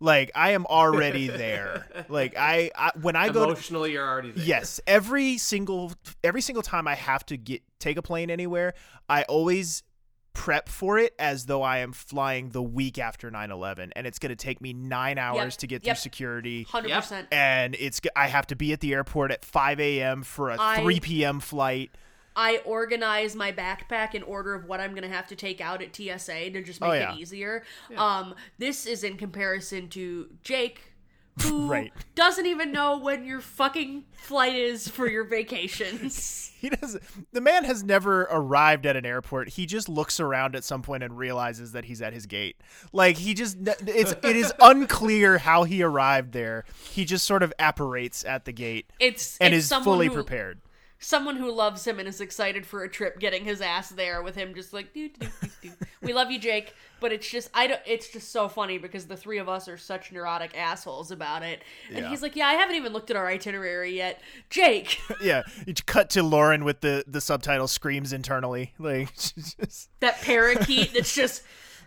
Like I am already there. Like I, I when I go to, Emotionally, you're already there. Yes, every single every single time I have to get take a plane anywhere, I always prep for it as though I am flying the week after 9/11 and it's going to take me 9 hours to get yep. through security Hundred Yep. percent. and it's g- I have to be at the airport at 5 a.m. for a I- 3 p.m. flight. I organize my backpack in order of what I'm gonna have to take out at TSA to just make Oh, yeah. it easier. Um, this is in comparison to Jake, who Right. doesn't even know when your fucking flight is for your vacations. He does The man has never arrived at an airport. He just looks around at some point and realizes that he's at his gate. Like he just it's it is unclear how he arrived there. He just sort of apparates at the gate It's and it's is fully who- prepared. someone who loves him and is excited for a trip getting his ass there with him just like doo, doo, doo, doo. We love you jake but it's just i don't it's just so funny because the three of us are such neurotic assholes about it. And Yeah. he's like yeah i haven't even looked at our itinerary yet. Jake. Yeah, you cut to Lauren with the the subtitle screams internally, like just that parakeet that's just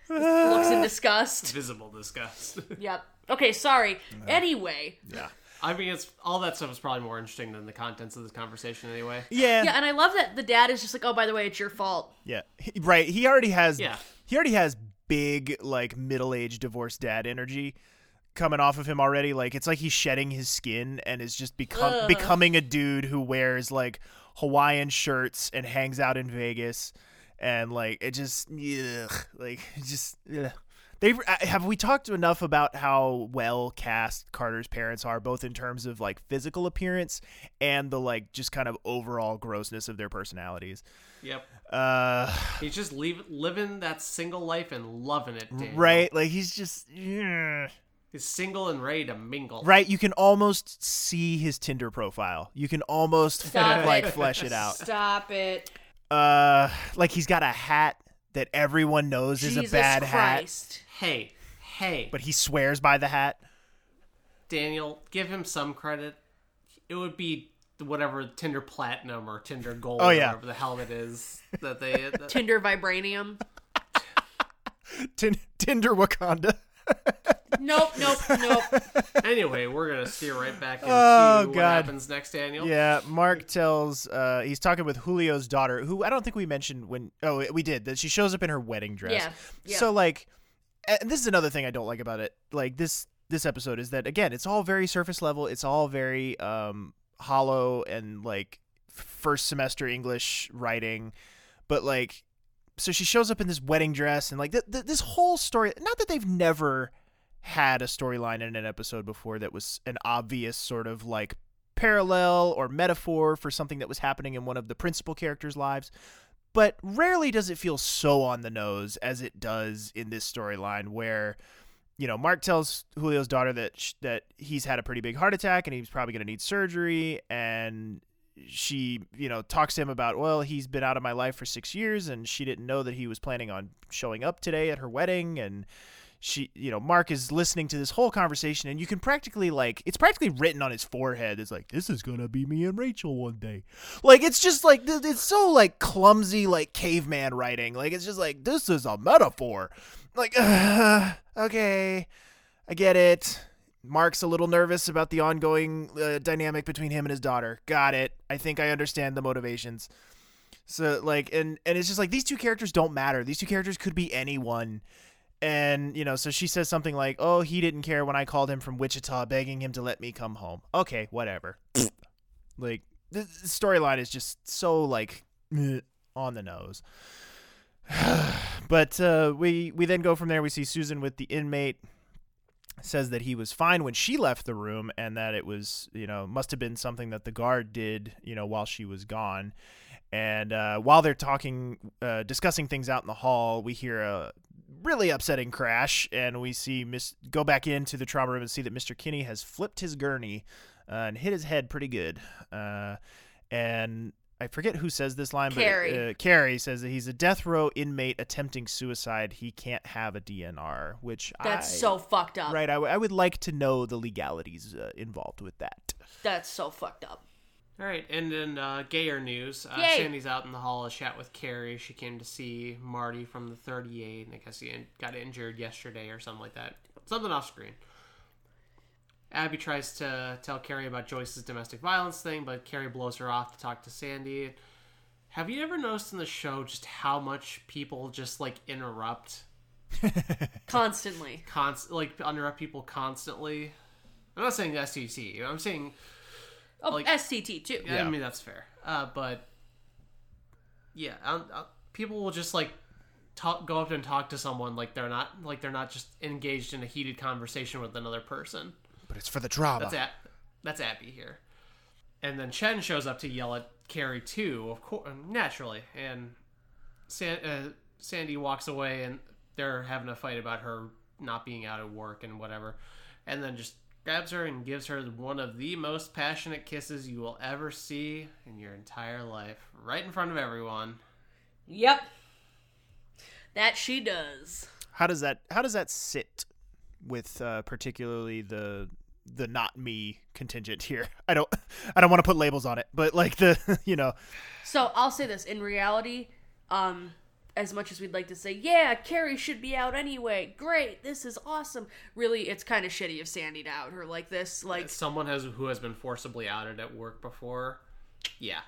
looks in disgust. Visible disgust. yep. Okay sorry. Anyway. Yeah, I mean, it's all that stuff is probably more interesting than the contents of this conversation anyway. yeah, yeah and i love that the dad is just like oh by the way it's your fault yeah. He- right, he already has. Yeah. he already has big like middle aged divorced dad energy coming off of him already. Like it's like he's shedding his skin and is just become Ugh. becoming a dude who wears like Hawaiian shirts and hangs out in Vegas, and like it just ugh, like just. Ugh. They've, uh, have we talked enough about how well cast Carter's parents are, both in terms of like physical appearance and the like just kind of overall grossness of their personalities? Yep. Uh, He's just leave, living that single life and loving it, Daniel. right? Like he's just Yeah. He's single and ready to mingle. right. You can almost see his Tinder profile. You can almost Stop like it. flesh it out. stop it Uh, like he's got a hat that everyone knows is a bad hat, christ Hey, hey, but he swears by the hat. Daniel, give him some credit. It would be whatever Tinder Platinum or Tinder Gold Oh, or yeah. whatever the hell it is that they. that- tinder vibranium Tin- Tinder Wakanda. nope nope nope anyway, we're gonna steer right back into Oh, what God. happens next, Daniel. Yeah, Mark tells uh he's talking with Julio's daughter, who I don't think we mentioned when oh we did that she shows up in her wedding dress. Yeah, yeah. So like and this is another thing I don't like about it. Like this this episode is that again, it's all very surface level. It's all very um hollow and like first semester English writing. But like so she shows up in this wedding dress and like th- th- this whole story not that they've never had a storyline in an episode before that was an obvious sort of like parallel or metaphor for something that was happening in one of the principal characters' lives. But rarely does it feel so on the nose as it does in this storyline, where you know Mark tells Julio's daughter that sh- that he's had a pretty big heart attack and he's probably going to need surgery, and she you know talks to him about well he's been out of my life for six years and she didn't know that he was planning on showing up today at her wedding and she you know mark is listening to this whole conversation and you can practically like it's practically written on his forehead. It's like this is gonna be me and rachel one day. Like it's just like it's so like clumsy like caveman writing. Like it's just like this is a metaphor. Like uh, okay i get it. Mark's a little nervous about the ongoing uh, dynamic between him and his daughter. Got it. I think i understand the motivations. So like and and it's just like these two characters don't matter. These two characters could be anyone and you know so she says something like oh he didn't care when i called him from wichita begging him to let me come home. Okay whatever. Like the storyline is just so like on the nose. But uh, we we then go from there. We see susan with the inmate says that he was fine when she left the room and that it was you know must have been something that the guard did you know while she was gone. And uh, while they're talking uh, discussing things out in the hall we hear a really upsetting crash and we see miss go back into the trauma room and see that mr kinney has flipped his gurney uh, and hit his head pretty good uh, and I forget who says this line, Kerry. but uh, Kerry says that he's a death row inmate attempting suicide. He can't have a DNR, which That's I- so fucked up. Right. I, w- I would like to know the legalities uh, involved with that. That's so fucked up. All right, and in uh, gayer news, uh, Yay. Sandy's out in the hall to chat with Kerry. She came to see Marty from the 38, and I guess he in- got injured yesterday or something like that. Something off screen. Abby tries to tell Kerry about Joyce's domestic violence thing, but Kerry blows her off to talk to Sandy. Have you ever noticed in the show just how much people just like interrupt, Constantly. const- like interrupt people constantly? I'm not saying STC. I'm saying Oh, Like- STT too. Yeah, I mean that's fair. Uh, but yeah, um, uh, people will just like talk, go up and talk to someone like they're not like they're not just engaged in a heated conversation with another person. But it's for the drama. That's Ab- that's Abby here, and then Chen shows up to yell at Kerry too, of course, naturally, and San- uh, Sandy walks away, and they're having a fight about her not being out of work and whatever, and then just grabs her and gives her one of the most passionate kisses you will ever see in your entire life, right in front of everyone. Yep. That she does. How does that how does that sit with uh, particularly the the not me contingent here? I don't I don't want to put labels on it, but like the you know So I'll say this: in reality, um, as much as we'd like to say, yeah, Kerry should be out anyway. Great, this is awesome. Really, it's kind of shitty of Sandy to out her like this. Like, Someone has who has been forcibly outed at work before. Yeah,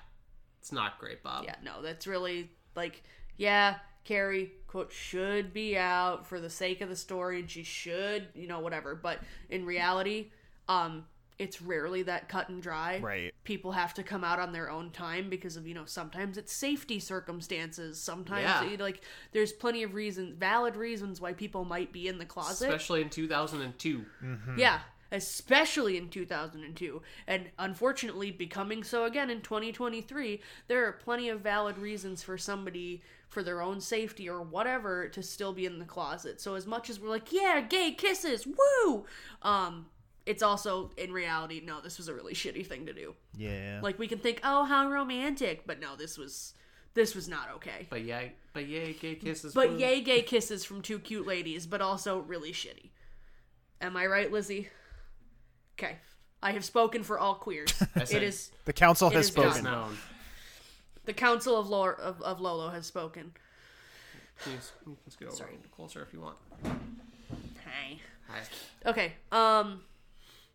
it's not great, Bob. yeah, no, that's really like, yeah, Kerry quote should be out for the sake of the story, and she should, you know, whatever. But in reality, um, it's rarely that cut and dry. Right. People have to come out on their own time because of you know sometimes it's safety circumstances. Sometimes Yeah. it- like there's plenty of reasons, valid reasons why people might be in the closet. Especially in 2002. Yeah, especially in 2002. And unfortunately, becoming so again in 2023, there are plenty of valid reasons for somebody, for their own safety or whatever, to still be in the closet. So, as much as we're like, yeah, gay kisses, woo! Um, it's also, in reality, no, this was a really shitty thing to do. yeah. Like, we can think, oh, how romantic, but no, this was. This was not okay. But yeah, but yay, gay kisses. But woo. yay, gay kisses from two cute ladies, but also really shitty. Am I right, Lizzie? Okay. I have spoken for all queers. it is the council has is done. It's spoken. known. the council of, Lor- of of Lolo has spoken. Please, you can get over Sorry. closer if you want. Hey. Hi. Okay. Um,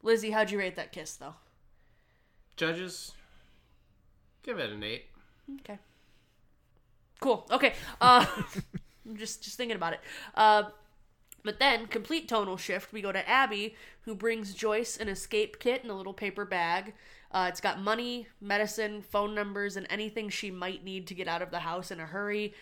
Lizzie, how'd you rate that kiss though? Judges, give it an eight. Okay. Cool. Okay. Uh, I'm just just thinking about it. Uh, but then complete tonal shift. We go to Abby, who brings Joyce an escape kit in a little paper bag. Uh, it's got money, medicine, phone numbers, and anything she might need to get out of the house in a hurry.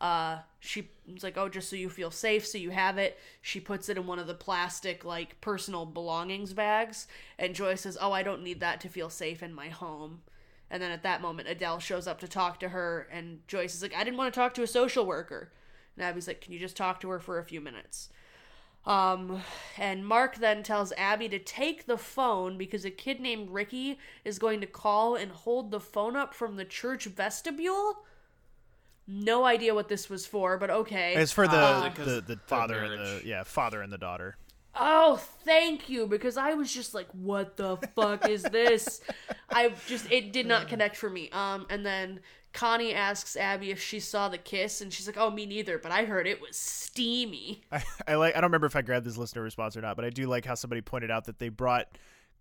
Uh, she's like, "Oh, just so you feel safe, so you have it." She puts it in one of the plastic, like personal belongings bags, and Joyce says, "Oh, I don't need that to feel safe in my home." And then at that moment, Adele shows up to talk to her, and Joyce is like, I didn't want to talk to a social worker. And Abby's like, Can you just talk to her for a few minutes? Um, and Mark then tells Abby to take the phone because a kid named Ricky is going to call and hold the phone up from the church vestibule. No idea what this was for, but okay. It's for the Uh, the, because the father and the yeah father and the daughter. Oh, thank you, because I was just like, what the fuck is this? I just it did not connect for me. Um, and then Connie asks Abby if she saw the kiss, and she's like, oh, me neither, but I heard it was steamy. I, I like. I don't remember if I grabbed this listener response or not, but I do like how somebody pointed out that they brought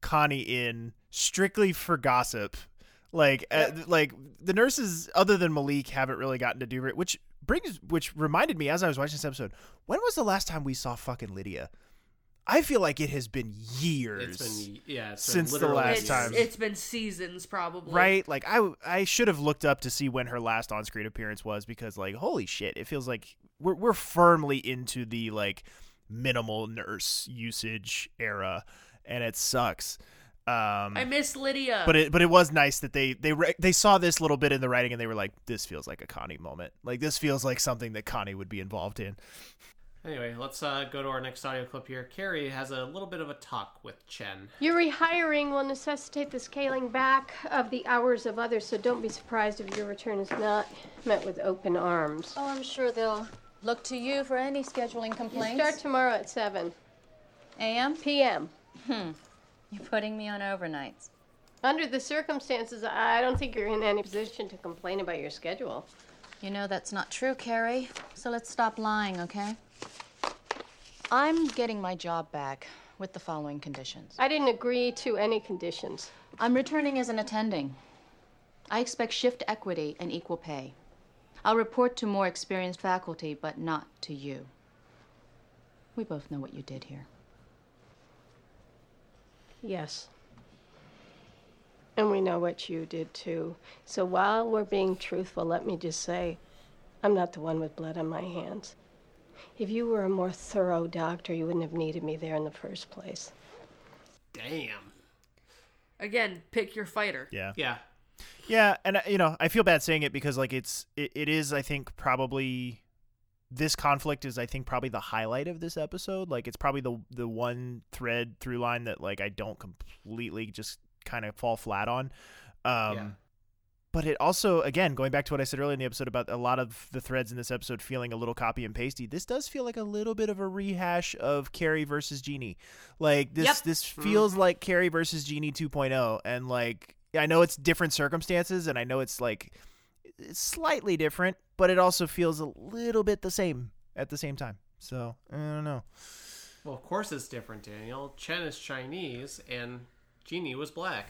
Connie in strictly for gossip. Like, uh, like the nurses, other than Malik, haven't really gotten to do it. Which brings, which reminded me as I was watching this episode, when was the last time we saw fucking Lydia? I feel like it has been years. It's been yeah, it's Since the last It's, time. it's been seasons, probably. right like i i should have looked up to see when her last on-screen appearance was because like holy shit it feels like we're we're firmly into the like minimal nurse usage era and it sucks um I miss Lydia. but it but it was nice that they they re- they saw this little bit in the writing and they were like this feels like a Connie moment like this feels like something that Connie would be involved in Anyway, let's uh, go to our next audio clip here. Kerry has a little bit of a talk with Chen. Your rehiring will necessitate the scaling back of the hours of others, so don't be surprised if your return is not met with open arms. Oh, I'm sure they'll look to you for any scheduling You complaints. start tomorrow at 7 A.M. p.m. You're putting me on overnights. Under the circumstances, I don't think you're in any position to complain about your schedule. You know that's not true, Kerry. So let's stop lying, okay? I'm getting my job back with the following conditions. I didn't agree to any conditions. I'm returning as an attending. I expect shift equity and equal pay. I'll report to more experienced faculty, but not to you. We both know what you did here. Yes. And we know what you did too. So while we're being truthful, let me just say I'm not the one with blood on my hands. If you were a more thorough doctor, you wouldn't have needed me there in the first place. Damn. Again, pick your fighter. yeah Yeah. Yeah, and uh, you know, I feel bad saying it because like it's it, it is I think probably this conflict is I think probably the highlight of this episode. Like it's probably the the one thread through line that like I don't completely just kind of fall flat on. Um Yeah. but it also again going back to what I said earlier in the episode about a lot of the threads in this episode feeling a little copy and pasty. This does feel like a little bit of a rehash of Kerry versus Jeanie. Like this Yep. this feels like Kerry versus Jeanie 2.0 and like I know it's different circumstances and I know it's like it's slightly different, but it also feels a little bit the same at the same time. So, I don't know. Well, of course it's different, Daniel. Chen is Chinese and Jeanie was black.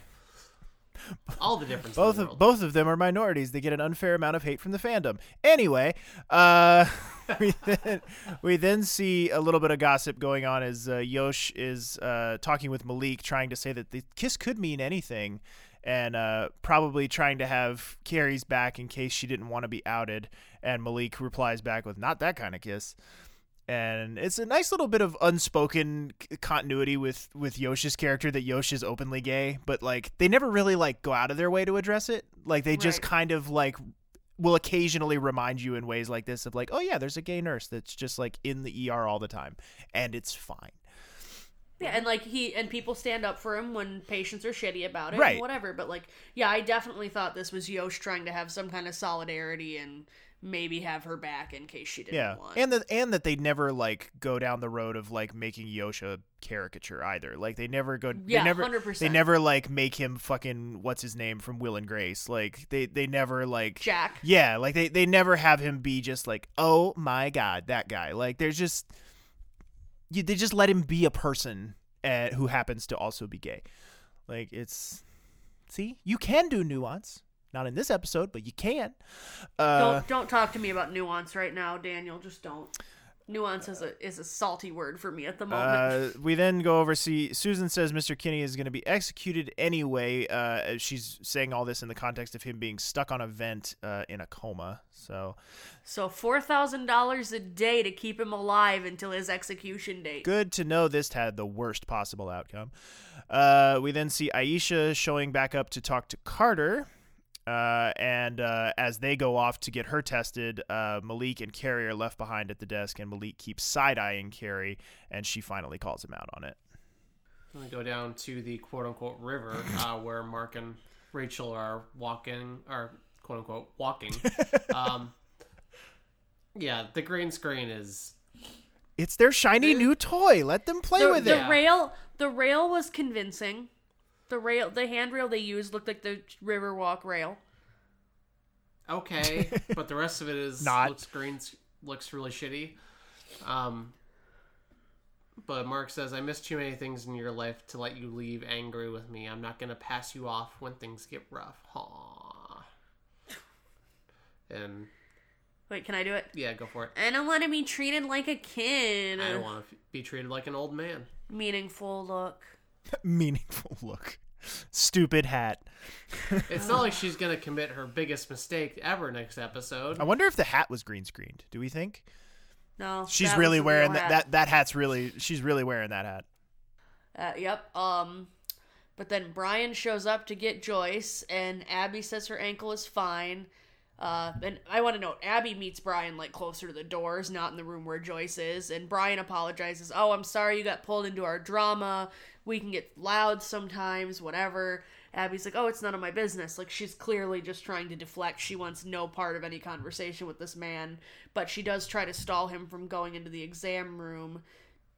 All the difference both the of both of them are minorities. They get an unfair amount of hate from the fandom. Anyway, uh, we then, we then see a little bit of gossip going on as uh, Yosh is uh, talking with Malik, trying to say that the kiss could mean anything, and uh, probably trying to have Kerry's back in case she didn't want to be outed. And Malik replies back with, "Not that kind of kiss." and it's a nice little bit of unspoken c- continuity with with Yosh's character that Yosh is openly gay, but like they never really like go out of their way to address it. Like they just Right. kind of like will occasionally remind you in ways like this of like, oh yeah, there's a gay nurse that's just like in the ER all the time, and it's fine. Yeah, and like he and people stand up for him when patients are shitty about it, Right. whatever. But like, yeah, I definitely thought this was Yosh trying to have some kind of solidarity and maybe have her back in case she didn't Yeah, want. and that and that they'd never like go down the road of like making Yosh a caricature either. Like they never go. Yeah, they never. 100%. They never like make him fucking what's his name from Will and Grace. Like they they never like Jack. Yeah, like they they never have him be just like oh my god that guy. Like there's just you they just let him be a person uh, who happens to also be gay. Like it's see you can do nuance. Not in this episode, but you can. Uh, don't don't talk to me about nuance right now, Daniel. Just don't. Nuance is a is a salty word for me at the moment. Uh, we then go over. See, Susan says Mr. Kinney is going to be executed anyway. Uh, she's saying all this in the context of him being stuck on a vent uh, in a coma. So so four thousand dollars a day to keep him alive until his execution date. good to know this had the worst possible outcome. Uh, we then see Aisha showing back up to talk to Carter. Uh, and uh, as they go off to get her tested, uh, Malik and Kerry are left behind at the desk, and Malik keeps side eyeing Kerry, and she finally calls him out on it. We go down to the quote unquote river uh, where Mark and Rachel are walking, or quote unquote walking. um, yeah, the green screen is. It's their shiny new toy. Let them play the, with the it. rail the rail was convincing. The rail the handrail they used looked like the Riverwalk rail. Okay, but the rest of it is Not. looks green, looks really shitty. Um, but Mark says, "I miss too many things in your life to let you leave angry with me. I'm not gonna pass you off when things get rough." Aww. And Wait, can I do it? yeah, go for it. And I don't want to be treated like a kid. I don't want to be treated like an old man. Meaningful look. Meaningful look. Stupid hat. It's not like she's gonna commit her biggest mistake ever next episode. I wonder if the hat was green screened. Do we think No, she's really wearing real that, hat. that? That hat's really. She's really wearing that hat. Uh, yep. Um, but then Brian shows up to get Joyce, and Abby says her ankle is fine. Uh, and I want to note, Abby meets Brian like closer to the doors, not in the room where Joyce is. And Brian apologizes. Oh, I'm sorry you got pulled into our drama. We can get loud sometimes, whatever. Abby's like, oh, it's none of my business. Like, she's clearly just trying to deflect. She wants no part of any conversation with this man. But she does try to stall him from going into the exam room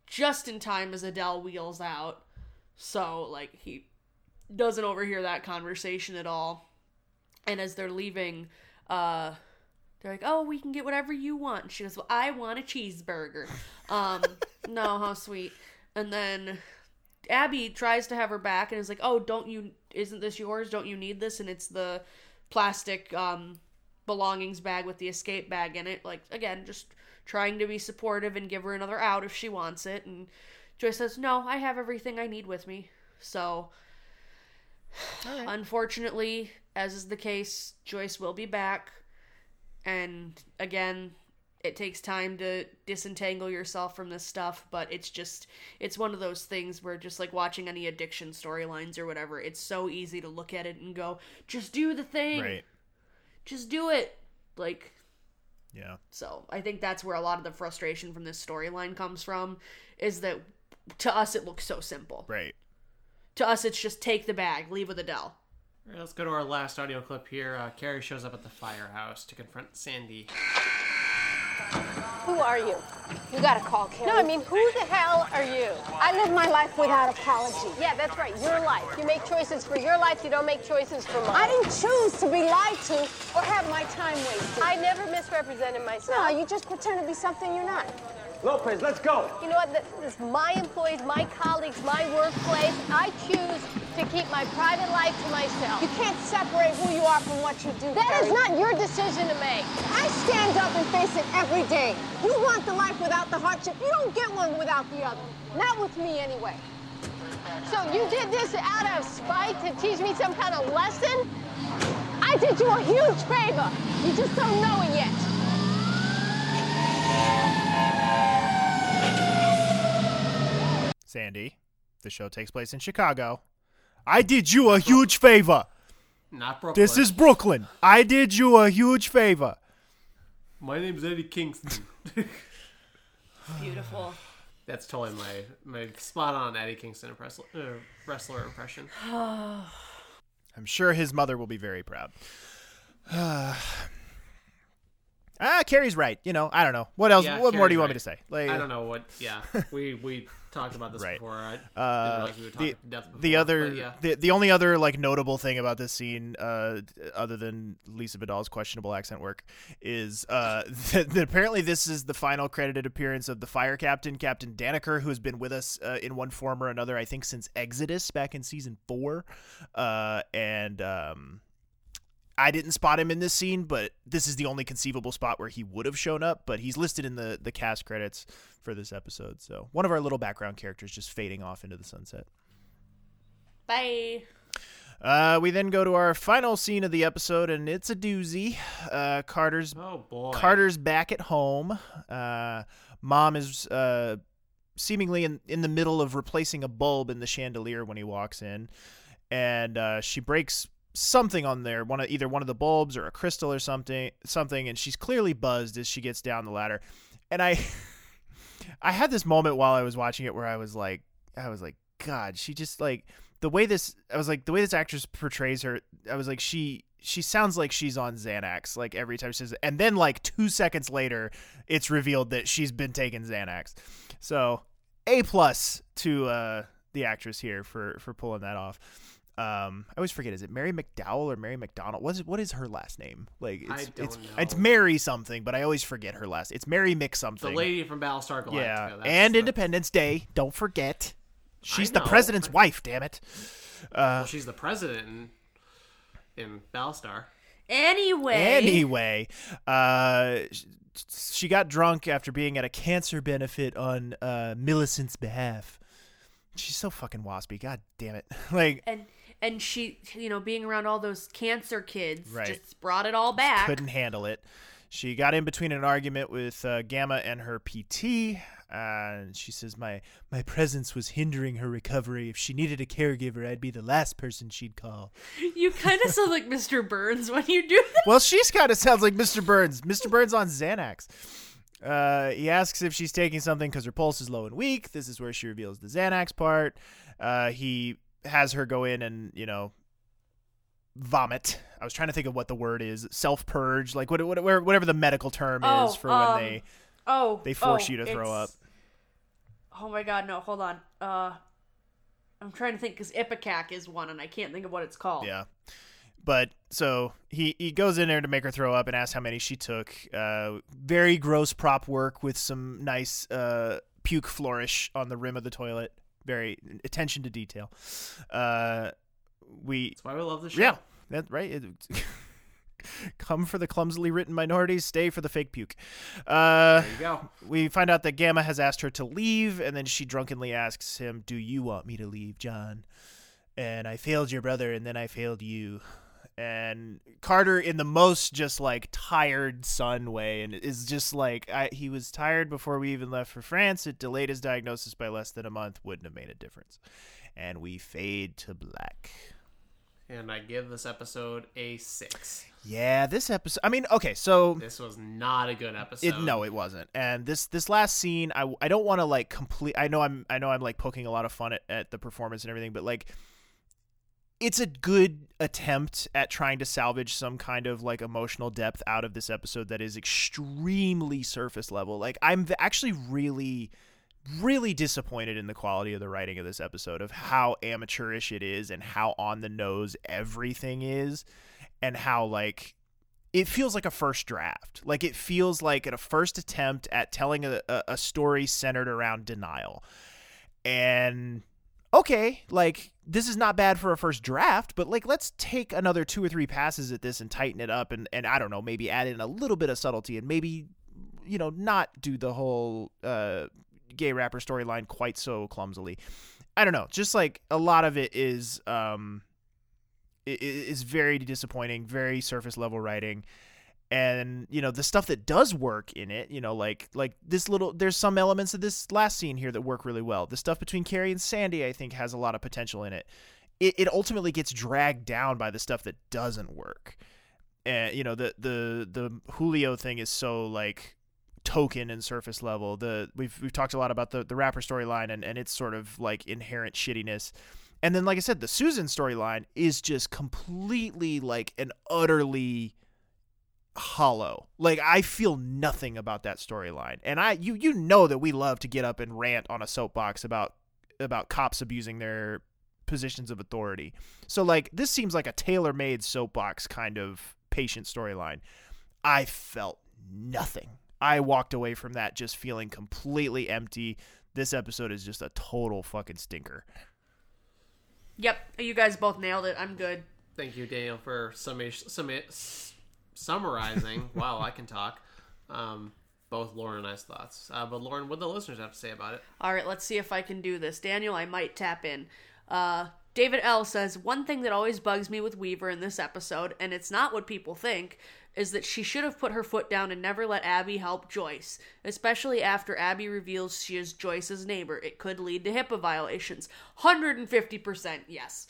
just in time as Adele wheels out. So, like, he doesn't overhear that conversation at all. And as they're leaving, uh, they're like, "Oh, we can get whatever you want." And she goes, "Well, I want a cheeseburger." Um, no, how sweet. And then Abby tries to have her back and is like, "Oh, don't you? Isn't this yours? Don't you need this?" And it's the plastic um, belongings bag with the escape bag in it. Like again, just trying to be supportive and give her another out if she wants it. And Joyce says, "No, I have everything I need with me." So, unfortunately, as is the case, Joyce will be back. And again, it takes time to disentangle yourself from this stuff, but it's just it's one of those things where just like watching any addiction storylines or whatever, it's so easy to look at it and go, "Just do the thing. Right. Just do it." Like Yeah. So I think that's where a lot of the frustration from this storyline comes from, is that to us it looks so simple. Right. To us, it's just take the bag, leave with Adele. All right, let's go to our last audio clip here. Uh, Kerry shows up at the firehouse to confront Sandy. Who are you? You got a call, Kerry. No, I mean, who the hell are you? I live my life without apology. Yeah, that's right, your life. You make choices for your life, you don't make choices for mine. I didn't choose to be lied to or have my time wasted. I never misrepresented myself. No, you just pretend to be something you're not. Lopez, let's go. You know what? This is my employees, my colleagues, my workplace. I choose to keep my private life to myself. You can't separate who you are from what you do. That Kerry. is not your decision to make. I stand up and face it every day. You want the life without the hardship. You don't get one without the other. Not with me, anyway. So you did this out of spite to teach me some kind of lesson? I did you a huge favor. You just don't know it yet. Sandy, the show takes place in Chicago. I did you a huge favor. Not Brooklyn. This is Brooklyn. I did you a huge favor. My name's Eddie Kingston. Beautiful. That's totally my my spot on Eddie Kingston impress- uh, wrestler impression. I'm sure his mother will be very proud. ah, Kerry's right. You know, I don't know. What else? Yeah, what more do Kerry's you want right. me to say? Like, I don't know what. Yeah, we we talked about this Right. before. I didn't Uh, realize we the, before, the other yeah. the, the only other like notable thing about this scene uh, other than Lisa Vidal's questionable accent work is uh, that, that apparently this is the final credited appearance of the fire captain Captain Daniker who has been with us uh, in one form or another I think since Exodus back in season 4 uh, and um, I didn't spot him in this scene, but this is the only conceivable spot where he would have shown up. But he's listed in the the cast credits for this episode. So one of our little background characters just fading off into the sunset. Bye. Uh, we then go to our final scene of the episode, and it's a doozy. Uh, Carter's Oh boy. Carter's back at home. Uh, mom is uh, seemingly in, in the middle of replacing a bulb in the chandelier when he walks in, and uh, she breaks something on there, one of either one of the bulbs or a crystal or something, something, and she's clearly buzzed as she gets down the ladder. And I, I had this moment while I was watching it where I was like, I was like, God, she just like the way this. I was like, the way this actress portrays her. I was like, she she sounds like she's on Xanax like every time she says. And then like 2 seconds later it's revealed that she's been taking Xanax. So, A plus to uh the actress here for for pulling that off. Um I always forget is it Mary McDowell or Mary McDonald? What is what is her last name? Like it's I don't it's know. it's Mary something, but I always forget her last. It's Mary Mc the lady from Battlestar Galactica. yeah. that's And the- Independence Day, don't forget. She's the know. president's wife, damn it. well, she's the president in, in Battlestar. Anyway. Anyway, uh, she got drunk after being at a cancer benefit on uh, Millicent's behalf. She's so fucking waspy. God damn it. Like, And and she, you know, being around all those cancer kids, Right. just brought it all back. couldn't handle it. She got in between an argument with uh, Gamma and her PT. Uh, and she says, "My my presence was hindering her recovery. If she needed a caregiver, I'd be the last person she'd call." You kind of sound like Mr. Burns when you do that. well, she's kind of sounds like Mr. Burns. Mr. Burns on Xanax. Uh, he asks if she's taking something because her pulse is low and weak. This is where she reveals the Xanax part. Uh, he has her go in and you know vomit. I was trying to think of what the word is. Self purge, like what, what, whatever the medical term Oh, is for um, when they Oh, they force oh, you to throw up. Oh my god, no, hold on. Uh, I'm trying to think because Ipecac is one, and I can't think of what it's called. Yeah. But so he, he goes in there to make her throw up and asks how many she took. Uh, very gross prop work with some nice uh, puke flourish on the rim of the toilet. Very attention to detail. Uh, we That's why we love the show. yeah, that's right. It, come for the clumsily written minorities, stay for the fake puke. Uh, There you go. we find out that Gamma has asked her to leave, and then she drunkenly asks him, "Do you want me to leave, John?" And I failed your brother, and then I failed you. And Carter, in the most just like tired son way, and is just like I, he was tired before we even left for France. It delayed his diagnosis by less than a month. Wouldn't have made a difference. And we fade to black. and I give this episode a six. Yeah, this episode. I mean, okay, so This was not a good episode. It, no, it wasn't. And this this last scene, I, I don't want to like complete. I know I'm I know I'm like poking a lot of fun at, at the performance and everything, but like, it's a good attempt at trying to salvage some kind of like emotional depth out of this episode that is extremely surface level. Like, I'm actually really really disappointed in the quality of the writing of this episode of how amateurish it is and how on the nose everything is and how like it feels like a first draft like it feels like a first attempt at telling a, a, story centered around denial and okay like this is not bad for a first draft but like let's take another two or three passes at this and tighten it up and and i don't know maybe add in a little bit of subtlety and maybe you know not do the whole uh gay rapper storyline quite so clumsily. I don't know. Just like a lot of it is um is very disappointing, very surface level writing. And you know the stuff that does work in it, you know, like like this little. There's some elements of this last scene here that work really well. The stuff between Kerry and Sandy, I think, has a lot of potential in it. It, it ultimately gets dragged down by the stuff that doesn't work. And you know the the the Julio thing is so like token and surface level. The we've we've talked a lot about the the rapper storyline and and its sort of like inherent shittiness. And then like I said, the Susan storyline is just completely like an utterly hollow. Like I feel nothing about that storyline. And I you you know that we love to get up and rant on a soapbox about about cops abusing their positions of authority. So like this seems like a tailor-made soapbox kind of patient storyline. I felt nothing I walked away from that just feeling completely empty. This episode is just a total fucking stinker. Yep, you guys both nailed it. I'm good. Thank you, Daniel, for summation, summa- summarizing. wow, I can talk. Um, both Lauren and I's thoughts. Uh, but Lauren, what do the listeners have to say about it? All right, let's see if I can do this. Daniel, I might tap in. Uh, David L says one thing that always bugs me with Weaver in this episode, and it's not what people think, is that she should have put her foot down and never let Abby help Joyce, especially after Abby reveals she is Joyce's neighbor. It could lead to HIPAA violations. 150% yes.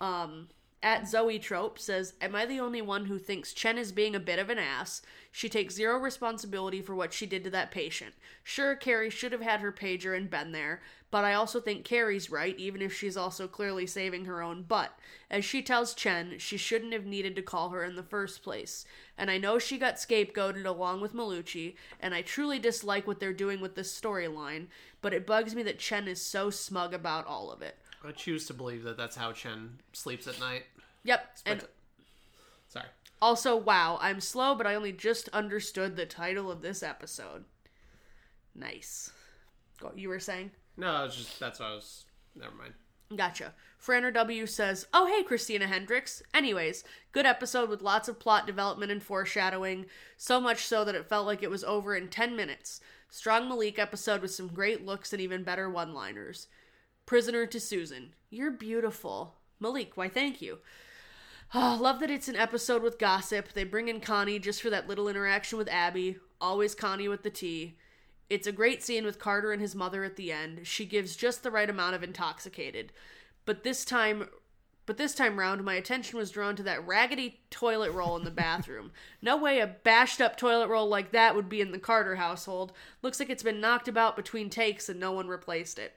Um, at Zoe Trope says, Am I the only one who thinks Chen is being a bit of an ass? She takes zero responsibility for what she did to that patient. Sure, Kerry should have had her pager and been there, but I also think Kerry's right, even if she's also clearly saving her own butt. As she tells Chen, she shouldn't have needed to call her in the first place. And I know she got scapegoated along with Malucci, and I truly dislike what they're doing with this storyline, but it bugs me that Chen is so smug about all of it. I choose to believe that that's how Chen sleeps at night. Yep. And Sorry. also, wow, I'm slow, but I only just understood the title of this episode. Nice. Go, you were saying? No, it's just that's what I was. Never mind. Gotcha. Franner W says, Oh, hey, Christina Hendricks. Anyways, good episode with lots of plot development and foreshadowing, so much so that it felt like it was over in 10 minutes. Strong Malik episode with some great looks and even better one liners. Prisoner to Susan. You're beautiful. Malik, why thank you. Oh, love that it's an episode with gossip. They bring in Connie just for that little interaction with Abby. Always Connie with the tea. It's a great scene with Carter and his mother at the end. She gives just the right amount of intoxicated. But this time but this time round my attention was drawn to that raggedy toilet roll in the bathroom. no way a bashed up toilet roll like that would be in the Carter household. Looks like it's been knocked about between takes and no one replaced it.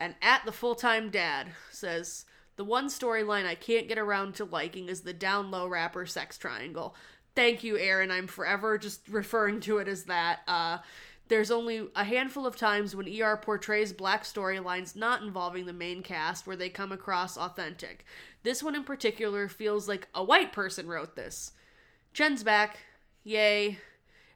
And at the full time dad says the one storyline I can't get around to liking is the down low rapper sex triangle. Thank you, Aaron. I'm forever just referring to it as that. Uh, there's only a handful of times when ER portrays black storylines not involving the main cast where they come across authentic. This one in particular feels like a white person wrote this. Jen's back. Yay.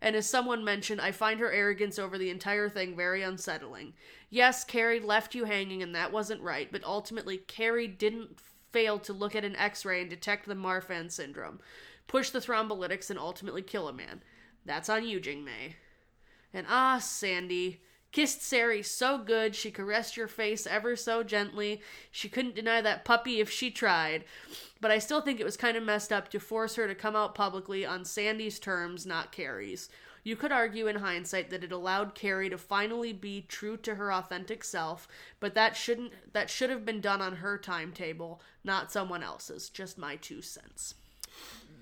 And as someone mentioned, I find her arrogance over the entire thing very unsettling. Yes, Kerry left you hanging and that wasn't right, but ultimately, Kerry didn't fail to look at an x ray and detect the Marfan syndrome, push the thrombolytics, and ultimately kill a man. That's on you, Jing Mei. And ah, Sandy, kissed Sari so good she caressed your face ever so gently. She couldn't deny that puppy if she tried. But I still think it was kind of messed up to force her to come out publicly on Sandy's terms, not Kerry's. You could argue in hindsight that it allowed Kerry to finally be true to her authentic self, but that shouldn't that should have been done on her timetable, not someone else's. Just my two cents.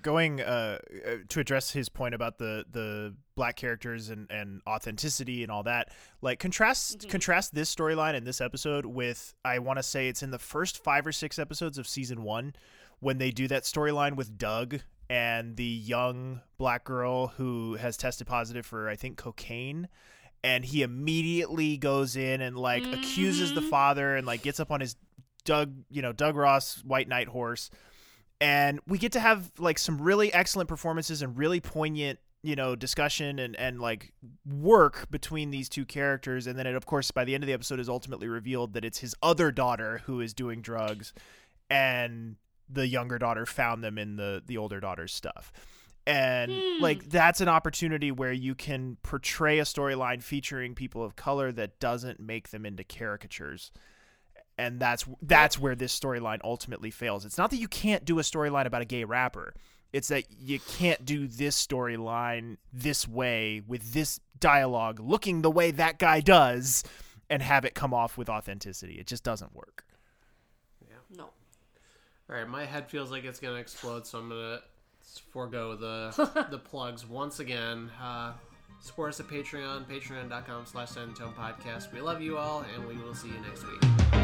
Going uh, uh, to address his point about the the black characters and, and authenticity and all that, like contrast contrast this storyline in this episode with I want to say it's in the first five or six episodes of season one when they do that storyline with Doug and the young black girl who has tested positive for I think cocaine. And he immediately goes in and like accuses the father and like gets up on his Doug, you know, Doug Ross white knight horse and we get to have like some really excellent performances and really poignant you know discussion and and like work between these two characters. And then it of course by the end of the episode is ultimately revealed that it's his other daughter who is doing drugs and the younger daughter found them in the the older daughter's stuff. And hmm. like that's an opportunity where you can portray a storyline featuring people of color that doesn't make them into caricatures and that's that's where this storyline ultimately fails. It's not that you can't do a storyline about a gay rapper. It's that you can't do this storyline this way with this dialogue looking the way that guy does and have it come off with authenticity. It just doesn't work. Yeah. No. All right, my head feels like it's gonna explode, so I'm gonna forego the the plugs once again. Uh, support us at Patreon, patreon.com slash San Podcast. We love you all, and we will see you next week.